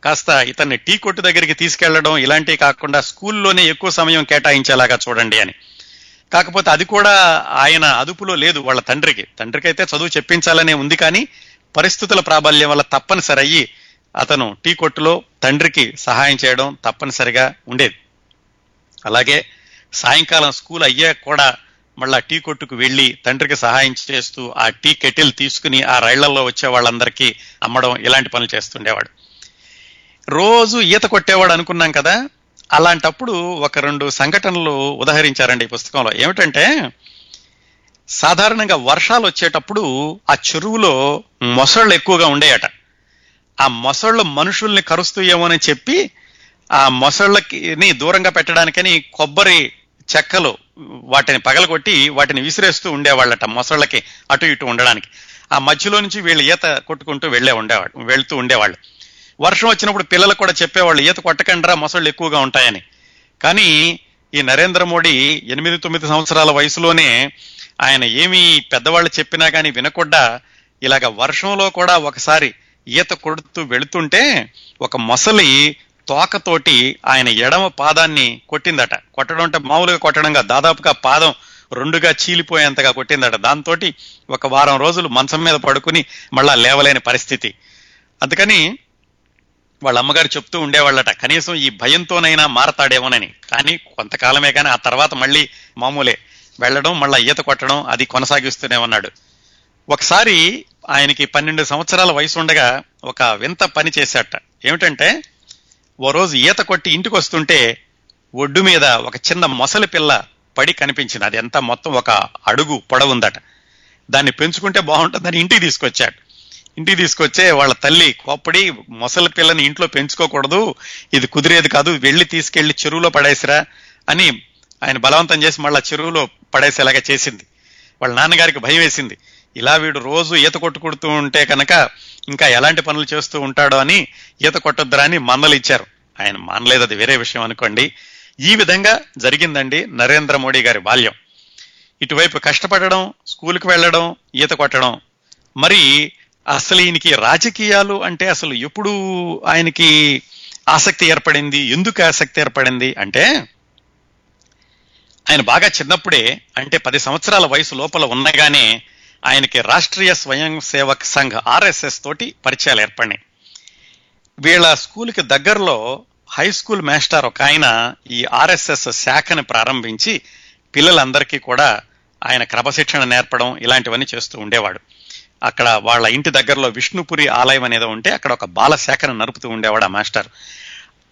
కాస్త ఇతన్ని టీ కొట్టు దగ్గరికి తీసుకెళ్ళడం ఇలాంటివి కాకుండా స్కూల్లోనే ఎక్కువ సమయం కేటాయించేలాగా చూడండి అని. కాకపోతే అది కూడా ఆయన అదుపులో లేదు వాళ్ళ తండ్రికి. తండ్రికి అయితే చదువు చెప్పించాలనే ఉంది కానీ పరిస్థితుల ప్రాబల్యం వల్ల తప్పనిసరి అయ్యి అతను టీ కొట్టులో తండ్రికి సహాయం చేయడం తప్పనిసరిగా ఉండేది. అలాగే సాయంకాలం స్కూల్ అయ్యాక కూడా మళ్ళా టీ కొట్టుకు వెళ్ళి తండ్రికి సహాయం చేస్తూ ఆ టీ కెటిల్ తీసుకుని ఆ రైళ్ళలో వచ్చే వాళ్ళందరికీ అమ్మడం ఇలాంటి పనులు చేస్తుండేవాడు. రోజు ఈత కొట్టేవాడు అనుకున్నాం కదా అలాంటప్పుడు ఒక రెండు సంఘటనలు ఉదహరించారండి ఈ పుస్తకంలో. ఏమిటంటే సాధారణంగా వర్షాలు వచ్చేటప్పుడు ఆ చెరువులో మొసళ్ళు ఎక్కువగా ఉండేయట. ఆ మొసళ్ళు మనుషుల్ని కరుస్తాయేమోనని చెప్పి ఆ మొసళ్ళకిని దూరంగా పెట్టడానికని కొబ్బరి చెక్కలు వాటిని పగలగొట్టి వాటిని విసిరేస్తూ ఉండేవాళ్ళట మొసళ్ళకి అటు ఇటు ఉండడానికి. ఆ మధ్యలో నుంచి వీళ్ళు ఈత కొట్టుకుంటూ వెళ్ళే ఉండేవాళ్ళు వెళ్తూ ఉండేవాళ్ళు. వర్షం వచ్చినప్పుడు పిల్లలకు కూడా చెప్పేవాళ్ళు ఈత కొట్టకండ్రా మొసళ్ళు ఎక్కువగా ఉంటాయని. కానీ ఈ నరేంద్ర మోడీ ఎనిమిది తొమ్మిది సంవత్సరాల వయసులోనే ఆయన ఏమి పెద్దవాళ్ళు చెప్పినా కానీ వినకుండా ఇలాగ వర్షంలో కూడా ఒకసారి ఈత కొడుతూ వెళుతుంటే ఒక మొసలి తోకతోటి ఆయన ఎడమ పాదాన్ని కొట్టిందట. కొట్టడం అంటే మామూలుగా కొట్టడంగా దాదాపుగా పాదం రెండుగా చీలిపోయేంతగా కొట్టిందట. దాంతో ఒక వారం రోజులు మంచం మీద పడుకుని మళ్ళా లేవలేని పరిస్థితి. అందుకని వాళ్ళ అమ్మగారు చెప్తూ ఉండేవాళ్ళట కనీసం ఈ భయంతోనైనా మారతాడేమోనని. కానీ కొంతకాలమే కానీ ఆ తర్వాత మళ్ళీ మామూలే. వెళ్ళడం మళ్ళీ ఈత కొట్టడం అది కొనసాగిస్తూనే ఉన్నాడు. ఒకసారి ఆయనకి పన్నెండు సంవత్సరాల వయసు ఉండగా ఒక వింత పని చేశాట. ఏమిటంటే ఓ రోజు ఈత కొట్టి ఇంటికి వస్తుంటే ఒడ్డు మీద ఒక చిన్న మొసలి పిల్ల పడి కనిపించింది. అది ఎంత మొత్తం ఒక అడుగు పొడవుందట. దాన్ని పెంచుకుంటే బాగుంటుందని ఇంటికి తీసుకొచ్చాడు. ఇంటికి తీసుకొచ్చే వాళ్ళ తల్లి కోప్పడి మొసలి పిల్లని ఇంట్లో పెంచుకోకూడదు ఇది కుదిరేది కాదు వెళ్ళి తీసుకెళ్ళి చెరువులో పడేసిరా అని ఆయన బలవంతం చేసి మళ్ళా చెరువులో పడేసేలాగా చేసింది. వాళ్ళ నాన్నగారికి భయం వేసింది. ఇలా వీడు రోజు ఈత కొట్టుకుడుతూ ఉంటే కనుక ఇంకా ఎలాంటి పనులు చేస్తూ ఉంటాడో అని ఈత కొట్టొద్దురా అని మన్నలు ఇచ్చారు. ఆయన మానలేదు అది వేరే విషయం అనుకోండి. ఈ విధంగా జరిగిందండి నరేంద్ర మోడీ గారి బాల్యం. ఇటువైపు కష్టపడడం స్కూల్కి వెళ్ళడం ఈత కొట్టడం మరి అసలు ఈయనకి రాజకీయాలు అంటే అసలు ఎప్పుడు ఆయనకి ఆసక్తి ఏర్పడింది ఎందుకు ఆసక్తి ఏర్పడింది అంటే ఆయన బాగా చిన్నప్పుడే అంటే పది సంవత్సరాల వయసు లోపల ఉన్నగానే ఆయనకి రాష్ట్రీయ స్వయం సేవక్ సంఘ్ ఆర్ఎస్ఎస్ తోటి పరిచయాలు ఏర్పడినాయి. వీళ్ళ స్కూల్కి దగ్గరలో హై స్కూల్ మాస్టర్ ఒక ఆయన ఈ ఆర్ఎస్ఎస్ శాఖని ప్రారంభించి పిల్లలందరికీ కూడా ఆయన క్రమశిక్షణ నేర్పడం ఇలాంటివన్నీ చేస్తూ ఉండేవాడు. అక్కడ వాళ్ళ ఇంటి దగ్గరలో విష్ణుపురి ఆలయం అనేది ఉంటే అక్కడ ఒక బాల శాఖను నరుపుతూ ఉండేవాడు ఆ మాస్టర్.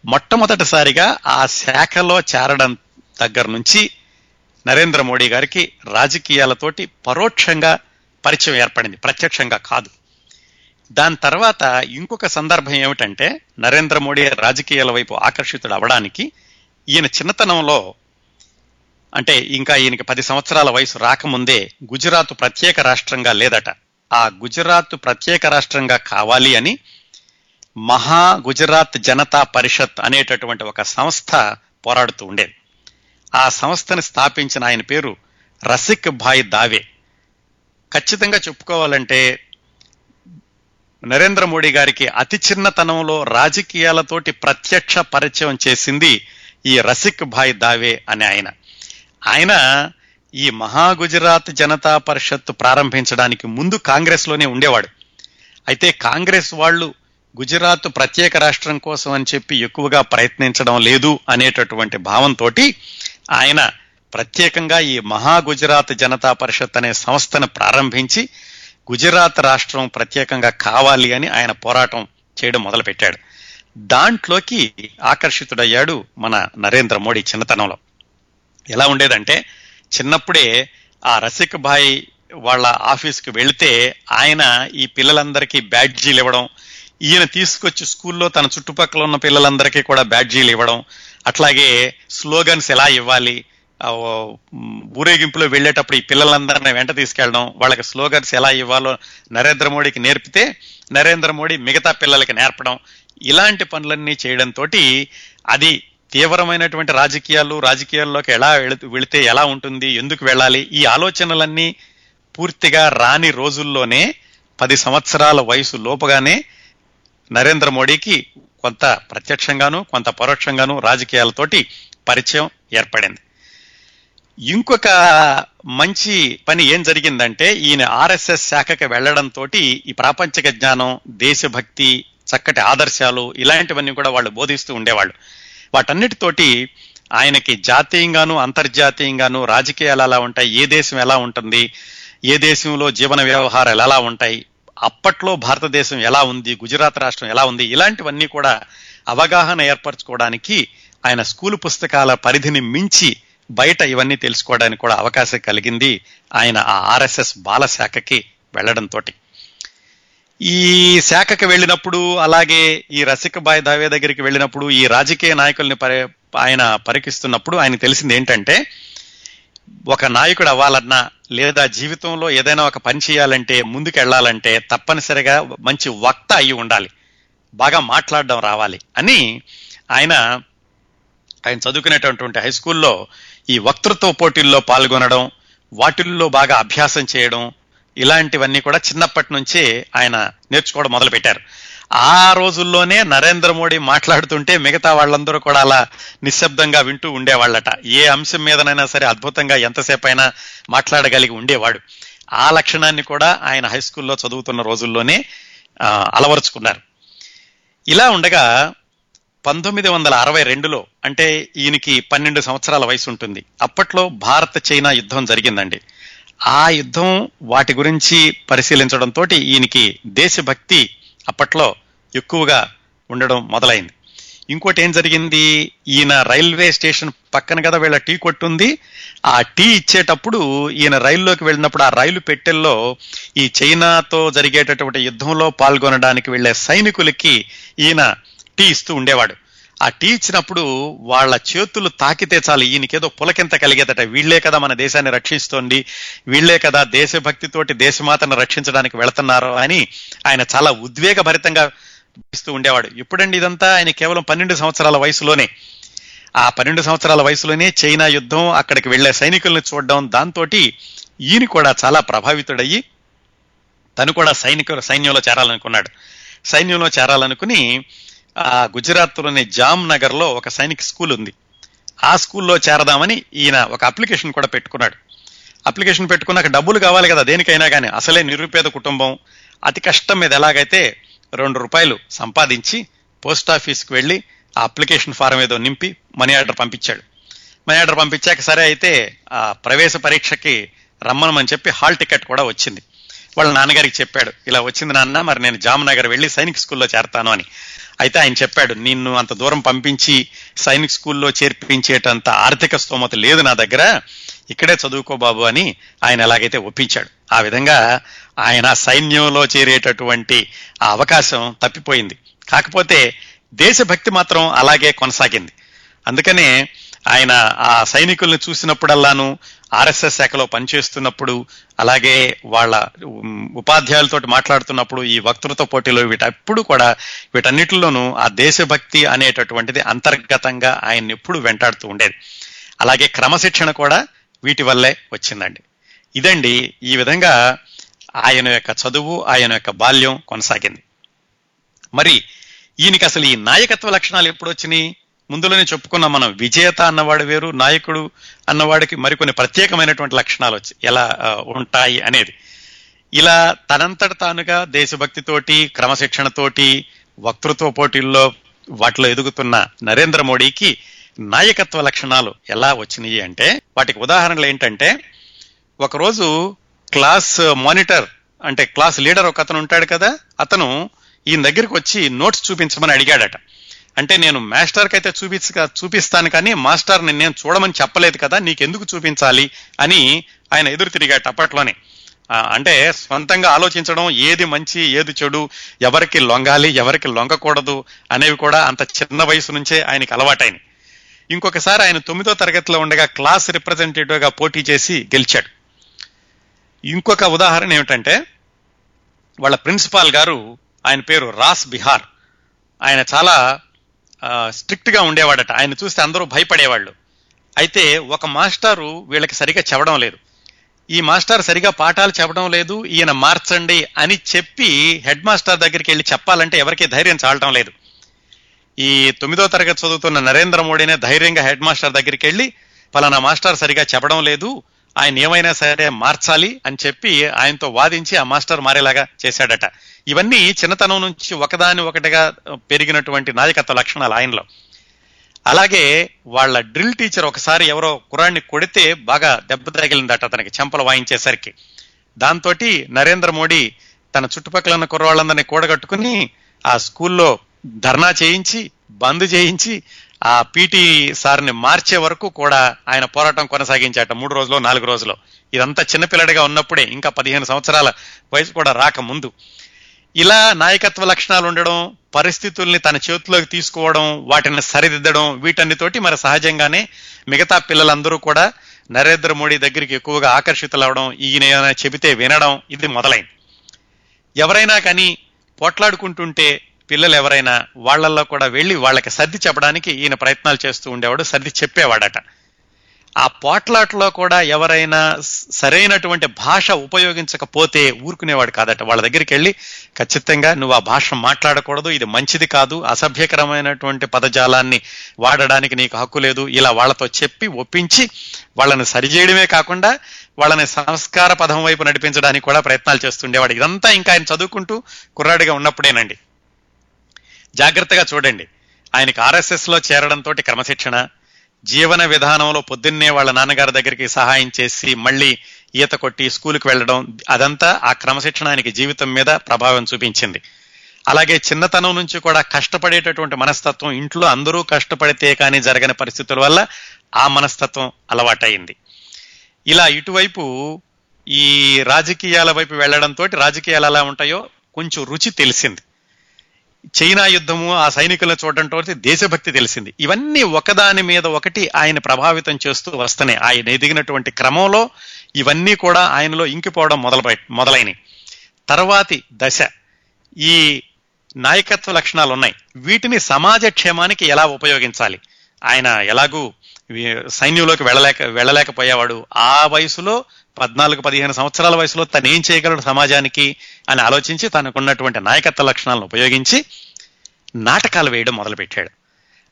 మొట్టమొదటిసారిగా ఆ శాఖలో చేరడం దగ్గర నుంచి నరేంద్ర మోడీ గారికి రాజకీయాలతోటి పరోక్షంగా పరిచయం ఏర్పడింది. ప్రత్యక్షంగా కాదు. దాని తర్వాత ఇంకొక సందర్భం ఏమిటంటే నరేంద్ర మోడీ రాజకీయాల వైపు ఆకర్షితుడు అవడానికి ఈయన చిన్నతనంలో అంటే ఇంకా ఈయనకి పది సంవత్సరాల వయసు రాకముందే గుజరాత్ ప్రత్యేక రాష్ట్రంగా లేదట. ఆ గుజరాత్ ప్రత్యేక రాష్ట్రంగా కావాలి అని మహా గుజరాత్ జనతా పరిషత్ అనేటటువంటి ఒక సంస్థ పోరాడుతూ ఉండేది. ఆ సంస్థని స్థాపించిన ఆయన పేరు రసిక్ భాయ్ దావే. ఖచ్చితంగా చెప్పుకోవాలంటే నరేంద్ర మోడీ గారికి అతి చిన్నతనంలో రాజకీయాలతోటి ప్రత్యక్ష పరిచయం చేసింది ఈ రసిక్ భాయ్ దావే అనే ఆయన. ఆయన ఈ మహా గుజరాత్ జనతా పరిషత్ ప్రారంభించడానికి ముందు కాంగ్రెస్లోనే ఉండేవాడు. అయితే కాంగ్రెస్ వాళ్ళు గుజరాత్ ప్రత్యేక రాష్ట్రం కోసం అని చెప్పి ఎక్కువగా ప్రయత్నించడం లేదు అనేటటువంటి భావంతో ఆయన ప్రత్యేకంగా ఈ మహా గుజరాత్ జనతా పరిషత్ అనే సంస్థను ప్రారంభించి గుజరాత్ రాష్ట్రం ప్రత్యేకంగా కావాలి అని ఆయన పోరాటం చేయడం మొదలుపెట్టాడు. దాంట్లోకి ఆకర్షితుడయ్యాడు మన నరేంద్ర మోడీ చిన్నతనంలో. ఎలా ఉండేదంటే చిన్నప్పుడే ఆ రసిక్ భాయ్ వాళ్ళ ఆఫీస్కి వెళితే ఆయన ఈ పిల్లలందరికీ బ్యాడ్జీలు ఇవ్వడం ఈయన తీసుకొచ్చి స్కూల్లో తన చుట్టుపక్కల ఉన్న పిల్లలందరికీ కూడా బ్యాడ్జీలు ఇవ్వడం అట్లాగే స్లోగన్స్ ఎలా ఇవ్వాలి ఊరేగింపులో వెళ్ళేటప్పుడు ఈ పిల్లలందరిని వెంట తీసుకెళ్ళడం వాళ్ళకి స్లోగన్స్ ఎలా ఇవ్వాలో నరేంద్ర మోడీకి నేర్పితే నరేంద్ర మోడీ మిగతా పిల్లలకి నేర్పడం ఇలాంటి పనులన్నీ చేయడంతో అది తీవ్రమైనటువంటి రాజకీయాలు రాజకీయాల్లోకి ఎలా వెళితే ఎలా ఉంటుంది ఎందుకు వెళ్ళాలి ఈ ఆలోచనలన్నీ పూర్తిగా రాని రోజుల్లోనే పది సంవత్సరాల వయసు లోపుగానే నరేంద్ర మోడీకి కొంత ప్రత్యక్షంగాను కొంత పరోక్షంగాను రాజకీయాలతోటి పరిచయం ఏర్పడింది. ఇంకొక మంచి పని ఏం జరిగిందంటే ఈయన ఆర్ఎస్ఎస్ శాఖకి వెళ్ళడంతో ఈ ప్రాపంచిక జ్ఞానం దేశభక్తి చక్కటి ఆదర్శాలు ఇలాంటివన్నీ కూడా వాళ్ళు బోధిస్తూ ఉండేవాళ్ళు. వాటన్నిటితోటి ఆయనకి జాతీయంగాను అంతర్జాతీయంగాను రాజకీయాలు ఎలా ఉంటాయి. ఏ దేశం ఎలా ఉంటుంది? ఏ దేశంలో జీవన వ్యవహారాలు ఎలా ఉంటాయి? అప్పట్లో భారతదేశం ఎలా ఉంది? గుజరాత్ రాష్ట్రం ఎలా ఉంది? ఇలాంటివన్నీ కూడా అవగాహన ఏర్పరచుకోవడానికి ఆయన స్కూల్ పుస్తకాల పరిధిని మించి బయట ఇవన్నీ తెలుసుకోవడానికి కూడా అవకాశం కలిగింది ఆయన ఆ ఆర్ఎస్ఎస్ బాలశాఖకి వెళ్ళడంతో ఈ శాఖకి వెళ్ళినప్పుడు అలాగే ఈ రసిక బాయ్ దావే దగ్గరికి వెళ్ళినప్పుడు ఈ రాజకీయ నాయకుల్ని పరి ఆయన పరికిస్తున్నప్పుడు ఆయన తెలిసింది ఏంటంటే ఒక నాయకుడు అవ్వాలన్నా లేదా జీవితంలో ఏదైనా ఒక పని చేయాలంటే ముందుకు వెళ్ళాలంటే తప్పనిసరిగా మంచి వక్త అయి ఉండాలి. బాగా మాట్లాడడం రావాలి అని ఆయన ఆయన చదువుకునేటటువంటి హై స్కూల్లో ఈ వక్తృత్వ పోటీల్లో పాల్గొనడం వాటిల్లో బాగా అభ్యాసం చేయడం ఇలాంటివన్నీ కూడా చిన్నప్పటి నుంచి ఆయన నేర్చుకోవడం మొదలు పెట్టారు ఆ రోజుల్లోనే నరేంద్ర మోడీ మాట్లాడుతుంటే మిగతా వాళ్ళందరూ కూడా అలా నిశ్శబ్దంగా వింటూ ఉండేవాళ్ళట. ఏ అంశం మీదనైనా సరే అద్భుతంగా ఎంతసేపు అయినా మాట్లాడగలిగి ఉండేవాడు. ఆ లక్షణాన్ని కూడా ఆయన హై స్కూల్లో చదువుతున్న రోజుల్లోనే అలవరుచుకున్నారు. ఇలా ఉండగా పంతొమ్మిది వందల అరవై రెండులో అంటే ఈయనకి పన్నెండు సంవత్సరాల వయసు ఉంటుంది అప్పట్లో భారత్ చైనా యుద్ధం జరిగిందండి. ఆ యుద్ధం వాటి గురించి పరిశీలించడంతో ఈయనకి దేశభక్తి అప్పట్లో ఎక్కువగా ఉండడం మొదలైంది. ఇంకోటి ఏం జరిగింది? ఈయన రైల్వే స్టేషన్ పక్కన కదా వీళ్ళ టీ కొట్టుంది. ఆ టీ ఇచ్చేటప్పుడు ఈయన రైల్లోకి వెళ్ళినప్పుడు ఆ రైలు పెట్టెల్లో ఈ చైనాతో జరిగేటటువంటి యుద్ధంలో పాల్గొనడానికి వెళ్ళే సైనికులకి ఈయన టీ ఇస్తూ ఉండేవాడు. ఆ టీ ఇచ్చినప్పుడు వాళ్ళ చేతులు తాకితే చాలు ఈయనకేదో పులకింత కలిగేదట. వీళ్ళే కదా మన దేశాన్ని రక్షిస్తోంది వీళ్ళే కదా దేశభక్తితోటి దేశమాతను రక్షించడానికి వెళుతున్నారు అని ఆయన చాలా ఉద్వేగభరితంగా ఇస్తూ ఉండేవాడు. ఎప్పుడండి ఇదంతా? ఆయన కేవలం పన్నెండు సంవత్సరాల వయసులోనే. ఆ పన్నెండు సంవత్సరాల వయసులోనే చైనా యుద్ధం అక్కడికి వెళ్ళే సైనికుల్ని చూడడం దాంతో ఈయన కూడా చాలా ప్రభావితుడయ్యి తను కూడా సైనిక సైన్యంలో చేరాలనుకున్నాడు. సైన్యంలో చేరాలనుకుని ఆ గుజరాత్లోని జామ్ నగర్లో ఒక సైనిక స్కూల్ ఉంది. ఆ స్కూల్లో చేరదామని ఈయన ఒక అప్లికేషన్ కూడా పెట్టుకున్నాడు. అప్లికేషన్ పెట్టుకున్నాక డబ్బులు కావాలి కదా దేనికైనా కానీ అసలే నిరుపేద కుటుంబం. అతి కష్టం మీద ఎలాగైతే రెండు రూపాయలు సంపాదించి పోస్ట్ ఆఫీస్కి వెళ్ళి ఆ అప్లికేషన్ ఫారం ఏదో నింపి మనీ ఆర్డర్ పంపించాడు. మనీ ఆర్డర్ పంపించాక సరే అయితే ఆ ప్రవేశ పరీక్షకి రమ్మనమని చెప్పి హాల్ టికెట్ కూడా వచ్చింది. వాళ్ళ నాన్నగారికి చెప్పాడు ఇలా వచ్చింది నాన్న మరి నేను జామ్నగర్ వెళ్ళి సైనిక్ స్కూల్లో చేరతాను అని. అయితే ఆయన చెప్పాడు నిన్ను అంత దూరం పంపించి సైనిక్ స్కూల్లో చేర్పించేటంత ఆర్థిక స్తోమత లేదు నా దగ్గర. ఇక్కడే చదువుకో బాబు అని ఆయన ఎలాగైతే ఒప్పించాడు. ఆ విధంగా ఆయన సైన్యంలో చేరేటటువంటి ఆ అవకాశం తప్పిపోయింది. కాకపోతే దేశభక్తి మాత్రం అలాగే కొనసాగింది. అందుకనే ఆయన ఆ సైనికుల్ని చూసినప్పుడల్లాను ఆర్ఎస్ఎస్ శాఖలో పనిచేస్తున్నప్పుడు అలాగే వాళ్ళ ఉపాధ్యాయులతో మాట్లాడుతున్నప్పుడు ఈ వక్తృత్వ పోటీలో వీటప్పుడు కూడా వీటన్నిటిలోనూ ఆ దేశభక్తి అనేటటువంటిది అంతర్గతంగా ఆయన ఎప్పుడు వెంటాడుతూ ఉండేది. అలాగే క్రమశిక్షణ కూడా వీటి వల్లే వచ్చిందండి. ఇదండి ఈ విధంగా ఆయన యొక్క చదువు ఆయన యొక్క బాల్యం కొనసాగింది. మరి ఈయనకి అసలు ఈ నాయకత్వ లక్షణాలు ఎప్పుడు వచ్చినాయి? ముందులోనే చెప్పుకున్న మనం విజేత అన్నవాడు వేరు నాయకుడు అన్నవాడికి మరికొన్ని ప్రత్యేకమైనటువంటి లక్షణాలు వచ్చి ఎలా ఉంటాయి అనేది. ఇలా తనంతట తానుగా దేశభక్తితోటి క్రమశిక్షణతోటి వక్తృత్వ పోటీల్లో వాటిలో ఎదుగుతున్న నరేంద్ర మోడీకి నాయకత్వ లక్షణాలు ఎలా వచ్చినాయి అంటే వాటికి ఉదాహరణలు ఏంటంటే ఒకరోజు క్లాస్ మానిటర్ అంటే క్లాస్ లీడర్ ఒక అతను ఉంటాడు కదా అతను ఈయన దగ్గరికి వచ్చి నోట్స్ చూపించమని అడిగాడట. అంటే నేను మాస్టర్కి అయితే చూపించ చూపిస్తాను కానీ మాస్టర్ని నేను చూడమని చెప్పలేదు కదా నీకెందుకు చూపించాలి అని ఆయన ఎదురు తిరిగాట అప్పట్లోనే. అంటే సొంతంగా ఆలోచించడం ఏది మంచి ఏది చెడు ఎవరికి లొంగాలి ఎవరికి లొంగకూడదు అనేవి కూడా అంత చిన్న వయసు నుంచే ఆయనకి అలవాటైన ఇంకొకసారి ఆయన తొమ్మిదో తరగతిలో ఉండగా క్లాస్ రిప్రజెంటేటివ్గా పోటీ చేసి గెలిచాడు. ఇంకొక ఉదాహరణ ఏమిటంటే వాళ్ళ ప్రిన్సిపాల్ గారు ఆయన పేరు రాస్ బిహార్. ఆయన చాలా స్ట్రిక్ట్గా ఉండేవాడట. ఆయన చూస్తే అందరూ భయపడేవాళ్ళు. అయితే ఒక మాస్టారు వీళ్ళకి సరిగా చెప్పడం లేదు. ఈ మాస్టర్ సరిగా పాఠాలు చెప్పడం లేదు ఈయన మార్చండి అని చెప్పి హెడ్ మాస్టర్ దగ్గరికి వెళ్ళి చెప్పాలంటే ఎవరికీ ధైర్యం చాలటం లేదు. ఈ తొమ్మిదో తరగతి చదువుతున్న నరేంద్ర మోడీనే ధైర్యంగా హెడ్ మాస్టర్ దగ్గరికి వెళ్ళి పలానా మాస్టర్ సరిగా చెప్పడం లేదు ఆయన ఏమైనా సరే మార్చాలి అని చెప్పి ఆయనతో వాదించి ఆ మాస్టర్ మారేలాగా చేశాడట. ఇవన్నీ చిన్నతనం నుంచి ఒకదాని ఒకటిగా పెరిగినటువంటి నాయకత్వ లక్షణాలు ఆయనలో. అలాగే వాళ్ళ డ్రిల్ టీచర్ ఒకసారి ఎవరో కురాన్ని కొడితే బాగా దెబ్బ తగిలిందట అతనికి చెంపలు వాయించేసరికి. దాంతో నరేంద్ర మోడీ తన చుట్టుపక్కల ఉన్న కుర్రవాళ్ళందరినీ కూడగట్టుకుని ఆ స్కూల్లో ధర్నా చేయించి బంద్ చేయించి ఆ పీటీ సార్ని మార్చే వరకు కూడా ఆయన పోరాటం కొనసాగించాట మూడు రోజులు నాలుగు రోజులు. ఇదంతా చిన్నపిల్లడిగా ఉన్నప్పుడే ఇంకా పదిహేను సంవత్సరాల వయసు కూడా రాకముందు. ఇలా నాయకత్వ లక్షణాలు ఉండడం పరిస్థితుల్ని తన చేతిలోకి తీసుకోవడం వాటిని సరిదిద్దడం వీటన్నితోటి మరి సహజంగానే మిగతా పిల్లలందరూ కూడా నరేంద్ర మోడీ దగ్గరికి ఎక్కువగా ఆకర్షితులవడం ఈయన ఏమైనా చెబితే వినడం ఇది మొదలైంది. ఎవరైనా కానీ పోట్లాడుకుంటుంటే పిల్లలు ఎవరైనా వాళ్ళల్లో కూడా వెళ్ళి వాళ్ళకి సర్ది చెప్పడానికి ఈయన ప్రయత్నాలు చేస్తూ ఉండేవాడు సర్ది చెప్పేవాడట. ఆ పోట్లాట్లో కూడా ఎవరైనా సరైనటువంటి భాష ఉపయోగించకపోతే ఊరుకునేవాడు కాదట. వాళ్ళ దగ్గరికి వెళ్ళి ఖచ్చితంగా నువ్వు ఆ భాష మాట్లాడకూడదు ఇది మంచిది కాదు అసభ్యకరమైనటువంటి పదజాలాన్ని వాడడానికి నీకు హక్కు లేదు ఇలా వాళ్ళతో చెప్పి ఒప్పించి వాళ్ళని సరిచేయడమే కాకుండా వాళ్ళని సంస్కార పదం వైపు నడిపించడానికి కూడా ప్రయత్నాలు చేస్తుండేవాడు. ఇదంతా ఇంకా ఆయన చదువుకుంటూ కుర్రాడిగా ఉన్నప్పుడేనండి. జాగ్రత్తగా చూడండి. ఆయనకి ఆర్ఎస్ఎస్లో చేరడంతో క్రమశిక్షణ జీవన విధానంలో పొద్దున్నే వాళ్ళ నాన్నగారి దగ్గరికి సహాయం చేసి మళ్ళీ ఈత కొట్టి స్కూల్కి వెళ్ళడం అదంతా ఆ క్రమశిక్షణ ఆయనకి జీవితం మీద ప్రభావం చూపించింది. అలాగే చిన్నతనం నుంచి కూడా కష్టపడేటటువంటి మనస్తత్వం ఇంట్లో అందరూ కష్టపడితే కానీ జరగని పరిస్థితుల వల్ల ఆ మనస్తత్వం అలవాటైంది ఇలా ఇటువైపు ఈ రాజకీయాల వైపు వెళ్ళడంతో రాజకీయాలు ఎలా ఉంటాయో కొంచెం రుచి తెలిసింది. చైనా యుద్ధము ఆ సైనికులను చూడటంతో దేశభక్తి తెలిసింది. ఇవన్నీ ఒకదాని మీద ఒకటి ఆయన ప్రభావితం చేస్తూ వస్తున్నాయి ఆయన ఎదిగినటువంటి క్రమంలో ఇవన్నీ కూడా ఆయనలో ఇంకిపోవడం మొదలై మొదలైనవి తర్వాతి దశ ఈ నాయకత్వ లక్షణాలు ఉన్నాయి. వీటిని సమాజ క్షేమానికి ఎలా ఉపయోగించాలి? ఆయన ఎలాగూ సైన్యంలోకి వెళ్ళలేక వెళ్ళలేకపోయేవాడు. ఆ వయసులో పద్నాలుగు పదిహేను సంవత్సరాల వయసులో తను ఏం చేయగలడు సమాజానికి అని ఆలోచించి తనకున్నటువంటి నాయకత్వ లక్షణాలను ఉపయోగించి నాటకాలు వేయడం మొదలుపెట్టాడు.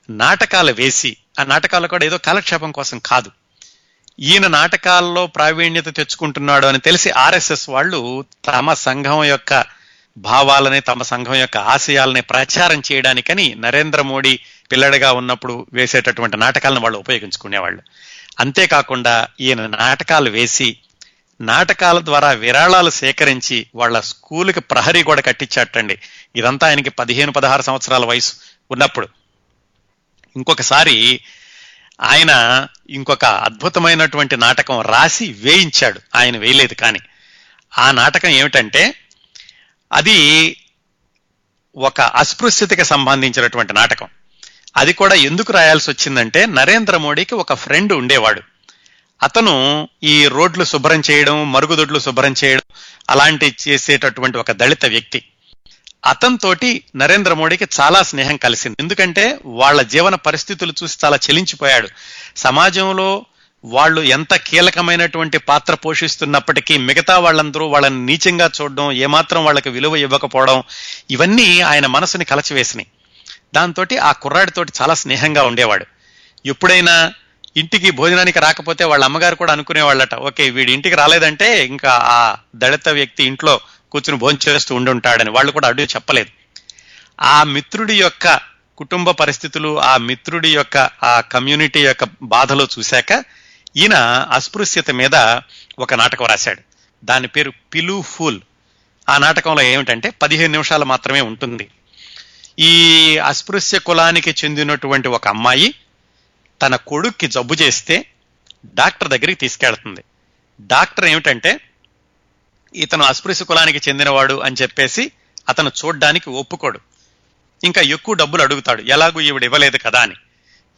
నాటకాలు వేసి ఆ నాటకాలు కూడా ఏదో కాలక్షేపం కోసం కాదు. ఈయన నాటకాల్లో ప్రావీణ్యత తెచ్చుకుంటున్నాడు అని తెలిసి ఆర్ఎస్ఎస్ వాళ్ళు తమ సంఘం యొక్క భావాలని తమ సంఘం యొక్క ఆశయాలని ప్రచారం చేయడానికని నరేంద్ర మోడీ పిల్లడిగా ఉన్నప్పుడు వేసేటటువంటి నాటకాలను వాళ్ళు ఉపయోగించుకునేవాళ్ళు. అంతేకాకుండా ఈయన నాటకాలు వేసి నాటకాల ద్వారా విరాళాలు సేకరించి వాళ్ళ స్కూల్కి ప్రహరీ కూడా కట్టించాటండి ఇదంతా ఆయనకి పదిహేను పదహారు సంవత్సరాల వయసు ఉన్నప్పుడు. ఇంకొకసారి ఆయన ఇంకొక అద్భుతమైనటువంటి నాటకం రాసి వేయించాడు. ఆయన వేయలేదు కానీ. ఆ నాటకం ఏమిటంటే అది ఒక అస్పృశ్యతకి సంబంధించినటువంటి నాటకం. అది కూడా ఎందుకు రాయాల్సి వచ్చిందంటే నరేంద్ర మోడీకి ఒక ఫ్రెండ్ ఉండేవాడు. అతను ఈ రోడ్లు శుభ్రం చేయడం మరుగుదొడ్లు శుభ్రం చేయడం అలాంటి చేసేటటువంటి ఒక దళిత వ్యక్తి. అతనితోటి నరేంద్ర మోడీకి చాలా స్నేహం కలిసింది. ఎందుకంటే వాళ్ళ జీవన పరిస్థితులు చూసి చాలా చెలించిపోయాడు. సమాజంలో వాళ్ళు ఎంత కీలకమైనటువంటి పాత్ర పోషిస్తున్నప్పటికీ మిగతా వాళ్ళందరూ వాళ్ళని నీచంగా చూడడం ఏమాత్రం వాళ్ళకి విలువ ఇవ్వకపోవడం ఇవన్నీ ఆయన మనసుని కలచివేసినాయి. దాంతో ఆ కుర్రాడితోటి చాలా స్నేహంగా ఉండేవాడు. ఎప్పుడైనా ఇంటికి భోజనానికి రాకపోతే వాళ్ళ అమ్మగారు కూడా అనుకునేవాళ్ళట ఓకే వీడి ఇంటికి రాలేదంటే ఇంకా ఆ దళిత వ్యక్తి ఇంట్లో కూర్చుని భోజనం చేస్తూ ఉండుంటాడని. వాళ్ళు కూడా అడుగు చెప్పలేదు. ఆ మిత్రుడి యొక్క కుటుంబ పరిస్థితులు ఆ మిత్రుడి యొక్క ఆ కమ్యూనిటీ యొక్క బాధలో చూశాక ఈయన అస్పృశ్యత మీద ఒక నాటకం రాశాడు. దాని పేరు పిలు ఫూల్. ఆ నాటకంలో ఏమిటంటే పదిహేను నిమిషాలు మాత్రమే ఉంటుంది. ఈ అస్పృశ్య కులానికి చెందినటువంటి ఒక అమ్మాయి తన కొడుక్కి జబ్బు చేస్తే డాక్టర్ దగ్గరికి తీసుకెళ్తుంది. డాక్టర్ ఏమిటంటే ఇతను అస్పృశ్య కులానికి చెందినవాడు అని చెప్పేసి అతను చూడ్డానికి ఒప్పుకోడు. ఇంకా ఎక్కువ డబ్బులు అడుగుతాడు. ఎలాగూ ఈవిడ ఇవ్వలేదు కదా అని.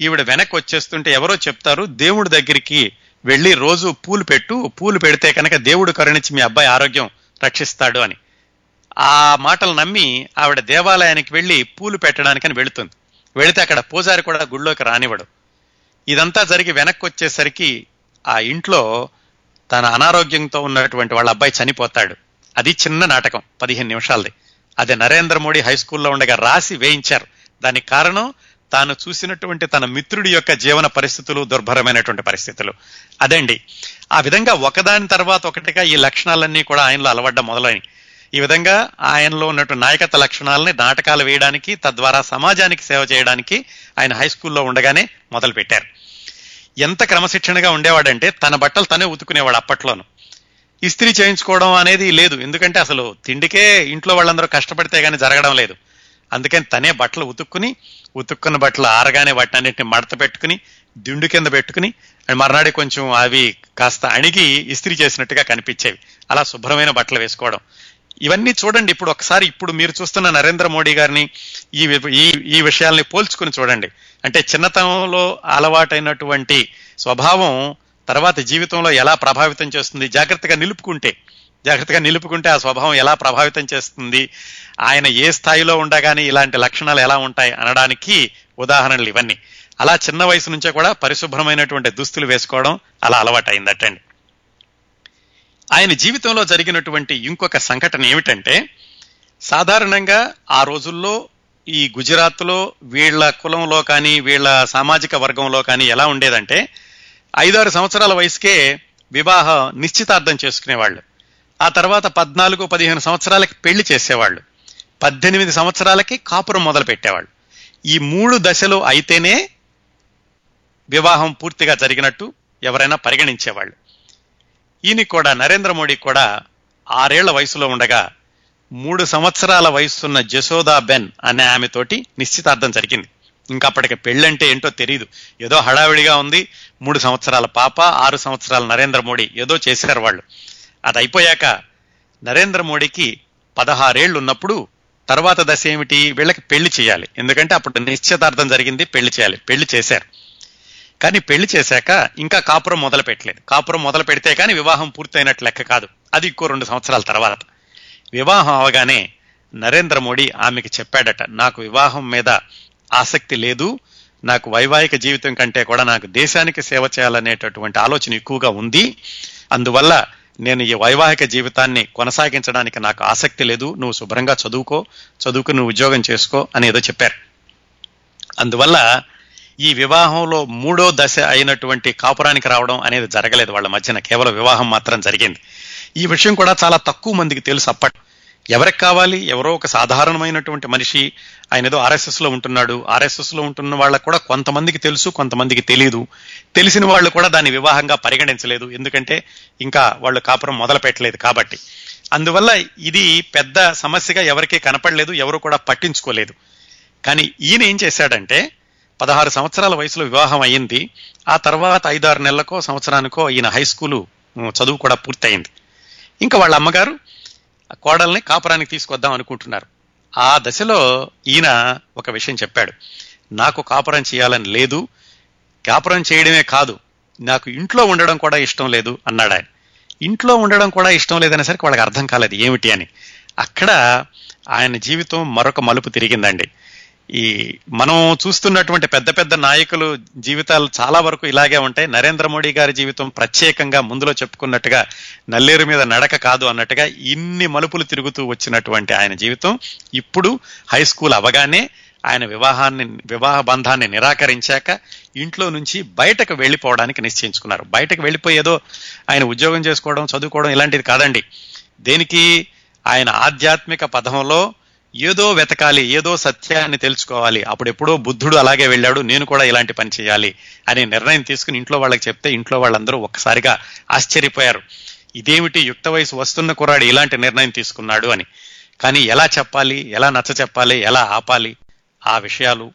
ఈవిడ వెనక్కి వచ్చేస్తుంటే ఎవరో చెప్తారు దేవుడి దగ్గరికి వెళ్ళి రోజు పూలు పెట్టు. పూలు పెడితే కనుక దేవుడు కరుణించి మీ అబ్బాయి ఆరోగ్యం రక్షిస్తాడు అని. ఆ మాటలు నమ్మి ఆవిడ దేవాలయానికి వెళ్ళి పూలు పెట్టడానికని వెళుతుంది. వెళితే అక్కడ పూజారి కూడా గుళ్ళోకి రానివ్వడు. ఇదంతా జరిగి వెనక్కి వచ్చేసరికి ఆ ఇంట్లో తన అనారోగ్యంతో ఉన్నటువంటి వాళ్ళ అబ్బాయి చనిపోతాడు. అది చిన్న నాటకం పదిహేను నిమిషాలది. అది నరేంద్ర మోడీ హై స్కూల్లో ఉండగా రాసి వేయించారు. దానికి కారణం తాను చూసినటువంటి తన మిత్రుడి యొక్క జీవన పరిస్థితులు దుర్భరమైనటువంటి పరిస్థితులు. అదండి. ఆ విధంగా ఒకదాని తర్వాత ఒకటిగా ఈ లక్షణాలన్నీ కూడా ఆయనలో అలవడ్డం మొదలైనవి ఈ విధంగా ఆయనలో ఉన్నటువంటి నాయకత్వ లక్షణాలని నాటకాలు వేయడానికి తద్వారా సమాజానికి సేవ చేయడానికి ఆయన హై స్కూల్లో ఉండగానే మొదలు పెట్టారు ఎంత క్రమశిక్షణగా ఉండేవాడంటే తన బట్టలు తనే ఉతుకునేవాడు అప్పట్లోనూ. ఇస్త్రీ చేయించుకోవడం అనేది లేదు. ఎందుకంటే అసలు తిండికే ఇంట్లో వాళ్ళందరూ కష్టపడితే కానీ జరగడం లేదు. అందుకని తనే బట్టలు ఉతుక్కుని ఉతుక్కున్న బట్టలు ఆరగానే వాటిని అన్నింటిని మడత పెట్టుకుని దిండు కింద పెట్టుకుని మర్నాడి కొంచెం అవి కాస్త అణిగి ఇస్త్రీ చేసినట్టుగా కనిపించేవి. అలా శుభ్రమైన బట్టలు వేసుకోవడం. ఇవన్నీ చూడండి ఇప్పుడు ఒకసారి ఇప్పుడు మీరు చూస్తున్న నరేంద్ర మోడీ గారిని ఈ ఈ ఈ విషయాల్ని పోల్చుకుని చూడండి. అంటే చిన్నతనంలో అలవాటైనటువంటి స్వభావం తర్వాత జీవితంలో ఎలా ప్రభావితం చేస్తుంది జాగ్రత్తగా నిలుపుకుంటే జాగ్రత్తగా నిలుపుకుంటే ఆ స్వభావం ఎలా ప్రభావితం చేస్తుంది ఆయన ఏ స్థాయిలో ఉండగానే ఇలాంటి లక్షణాలు ఎలా ఉంటాయి అనడానికి ఉదాహరణలు ఇవన్నీ. అలా చిన్న వయసు నుంచే కూడా పరిశుభ్రమైనటువంటి దుస్తులు వేసుకోవడం అలా అలవాటైందటండి. ఆయన జీవితంలో జరిగినటువంటి ఇంకొక సంఘటన ఏమిటంటే సాధారణంగా ఆ రోజుల్లో ఈ గుజరాత్లో వీళ్ళ కులంలో కానీ వీళ్ళ సామాజిక వర్గంలో కానీ ఎలా ఉండేదంటే ఐదారు సంవత్సరాల వయసుకే వివాహ నిశ్చితార్థం చేసుకునేవాళ్ళు. ఆ తర్వాత పద్నాలుగు పదిహేను సంవత్సరాలకి పెళ్ళి చేసేవాళ్ళు. పద్దెనిమిది సంవత్సరాలకి కాపురం మొదలు పెట్టేవాళ్ళు. ఈ మూడు దశలు అయితేనే వివాహం పూర్తిగా జరిగినట్టు ఎవరైనా పరిగణించేవాళ్ళు. ఈయన కూడా నరేంద్ర మోడీ కూడా ఆరేళ్ళ వయసులో ఉండగా మూడు సంవత్సరాల వయసున్న జసోదా బెన్ అనే ఆమెతోటి నిశ్చితార్థం జరిగింది. ఇంకా అప్పటికి పెళ్ళంటే ఏంటో తెలియదు ఏదో హడావిడిగా ఉంది మూడు సంవత్సరాల పాప ఆరు సంవత్సరాల నరేంద్ర మోడీ ఏదో చేశారు వాళ్ళు. అది అయిపోయాక నరేంద్ర మోడీకి పదహారేళ్ళు ఉన్నప్పుడు తర్వాత దశ ఏమిటి? వీళ్ళకి పెళ్ళి చేయాలి. ఎందుకంటే అప్పుడు నిశ్చితార్థం జరిగింది పెళ్ళి చేయాలి పెళ్ళి చేశారు. కానీ పెళ్ళి చేశాక ఇంకా కాపురం మొదలు పెట్టలేదు. కాపురం మొదలు పెడితే కానీ వివాహం పూర్తయినట్టు లెక్క కాదు. అది ఇంకో రెండు సంవత్సరాల తర్వాత. వివాహం అవగానే నరేంద్ర మోడీ ఆమెకి చెప్పాడట నాకు వివాహం మీద ఆసక్తి లేదు. నాకు వైవాహిక జీవితం కంటే కూడా నాకు దేశానికి సేవ చేయాలనేటటువంటి ఆలోచన ఎక్కువగా ఉంది. అందువల్ల నేను ఈ వైవాహిక జీవితాన్ని కొనసాగించడానికి నాకు ఆసక్తి లేదు. నువ్వు శుభ్రంగా చదువుకో. చదువుకుని నువ్వు ఉద్యోగం చేసుకో. అని ఏదో చెప్పారు. అందువల్ల ఈ వివాహంలో మూడో దశ అయినటువంటి కాపురానికి రావడం అనేది జరగలేదు వాళ్ళ మధ్యన. కేవలం వివాహం మాత్రం జరిగింది. ఈ విషయం కూడా చాలా తక్కువ మందికి తెలుసు అప్పట్ ఎవరికి కావాలి? ఎవరో ఒక సాధారణమైనటువంటి మనిషి ఆయన ఏదో ఆర్ఎస్ఎస్లో ఉంటున్నాడు. ఆర్ఎస్ఎస్లో ఉంటున్న వాళ్ళకు కూడా కొంతమందికి తెలుసు కొంతమందికి తెలియదు తెలిసిన వాళ్ళు కూడా దాన్ని వివాహంగా పరిగణించలేదు. ఎందుకంటే ఇంకా వాళ్ళు కాపురం మొదలు పెట్టలేదు కాబట్టి. అందువల్ల ఇది పెద్ద సమస్యగా ఎవరికీ కనపడలేదు ఎవరు కూడా పట్టించుకోలేదు. కానీ ఈయన ఏం చేశాడంటే పదహారు సంవత్సరాల వయసులో వివాహం అయ్యింది. ఆ తర్వాత ఐదారు నెలలకో సంవత్సరానికో ఈయన హై స్కూలు చదువు కూడా పూర్తయింది. ఇంకా వాళ్ళ అమ్మగారు కోడల్ని కాపురానికి తీసుకొద్దాం అనుకుంటున్నారు. ఆ దశలో ఈయన ఒక విషయం చెప్పాడు. నాకు కాపురం చేయాలని లేదు. కాపురం చేయడమే కాదు. నాకు ఇంట్లో ఉండడం కూడా ఇష్టం లేదు అన్నాడు ఆయన. ఇంట్లో ఉండడం కూడా ఇష్టం లేదనేసరికి వాళ్ళకి అర్థం కాలేదు ఏమిటి అని. అక్కడ ఆయన జీవితం మరొక మలుపు తిరిగిందండి. ఈ మనం చూస్తున్నటువంటి పెద్ద పెద్ద నాయకులు జీవితాలు చాలా వరకు ఇలాగే ఉంటాయి. నరేంద్ర మోడీ గారి జీవితం ప్రత్యేకంగా ముందులో చెప్పుకున్నట్టుగా నల్లేరు మీద నడక కాదు అన్నట్టుగా ఇన్ని మలుపులు తిరుగుతూ వచ్చినటువంటి ఆయన జీవితం. ఇప్పుడు హై స్కూల్ అవగానే ఆయన వివాహాన్ని వివాహ బంధాన్ని నిరాకరించాక ఇంట్లో నుంచి బయటకు వెళ్ళిపోవడానికి నిశ్చయించుకున్నారు. బయటకు వెళ్ళిపోయేదో ఆయన ఉద్యోగం చేసుకోవడం చదువుకోవడం ఇలాంటిది కాదండి. దేనికి? ఆయన ఆధ్యాత్మిక పదంలో ఏదో వెతకాలి ఏదో సత్యాన్ని తెలుసుకోవాలి. అప్పుడెప్పుడో బుద్ధుడు అలాగే వెళ్ళాడు నేను కూడా ఇలాంటి పని చేయాలి అనే నిర్ణయం తీసుకుని ఇంట్లో వాళ్ళకి చెప్తే ఇంట్లో వాళ్ళందరూ ఒక్కసారిగా ఆశ్చర్యపోయారు. ఇదేమిటి యుక్త వయసు వస్తున్న కుర్రాడు ఇలాంటి నిర్ణయం తీసుకున్నాడు అని. కానీ ఎలా చెప్పాలి ఎలా నచ్చ చెప్పాలి ఎలా ఆపాలి ఆ విషయాలు.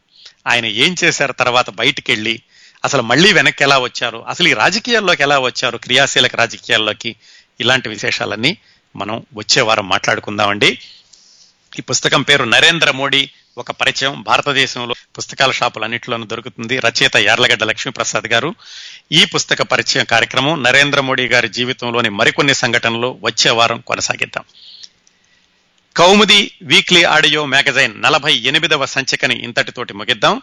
ఆయన ఏం చేశారు తర్వాత బయటికి వెళ్ళి అసలు మళ్ళీ వెనక్కి ఎలా వచ్చారు అసలు ఈ రాజకీయాల్లోకి ఎలా వచ్చారు క్రియాశీలక రాజకీయాల్లోకి ఇలాంటి విశేషాలన్నీ మనం వచ్చే వారం మాట్లాడుకుందామండి. ఈ పుస్తకం పేరు నరేంద్ర మోడీ ఒక పరిచయం. భారతదేశంలో పుస్తకాల షాపులన్నింటిలోనూ దొరుకుతుంది. రచయిత యార్లగడ్డ లక్ష్మీప్రసాద్ గారు. ఈ పుస్తక పరిచయం కార్యక్రమం నరేంద్ర మోడీ గారి జీవితంలోని మరికొన్ని సంఘటనలు వచ్చే వారం కొనసాగిద్దాం. కౌముది వీక్లీ ఆడియో మ్యాగజైన్ నలభై ఎనిమిదవ సంచికని ఇంతటితోటి ముగిద్దాం.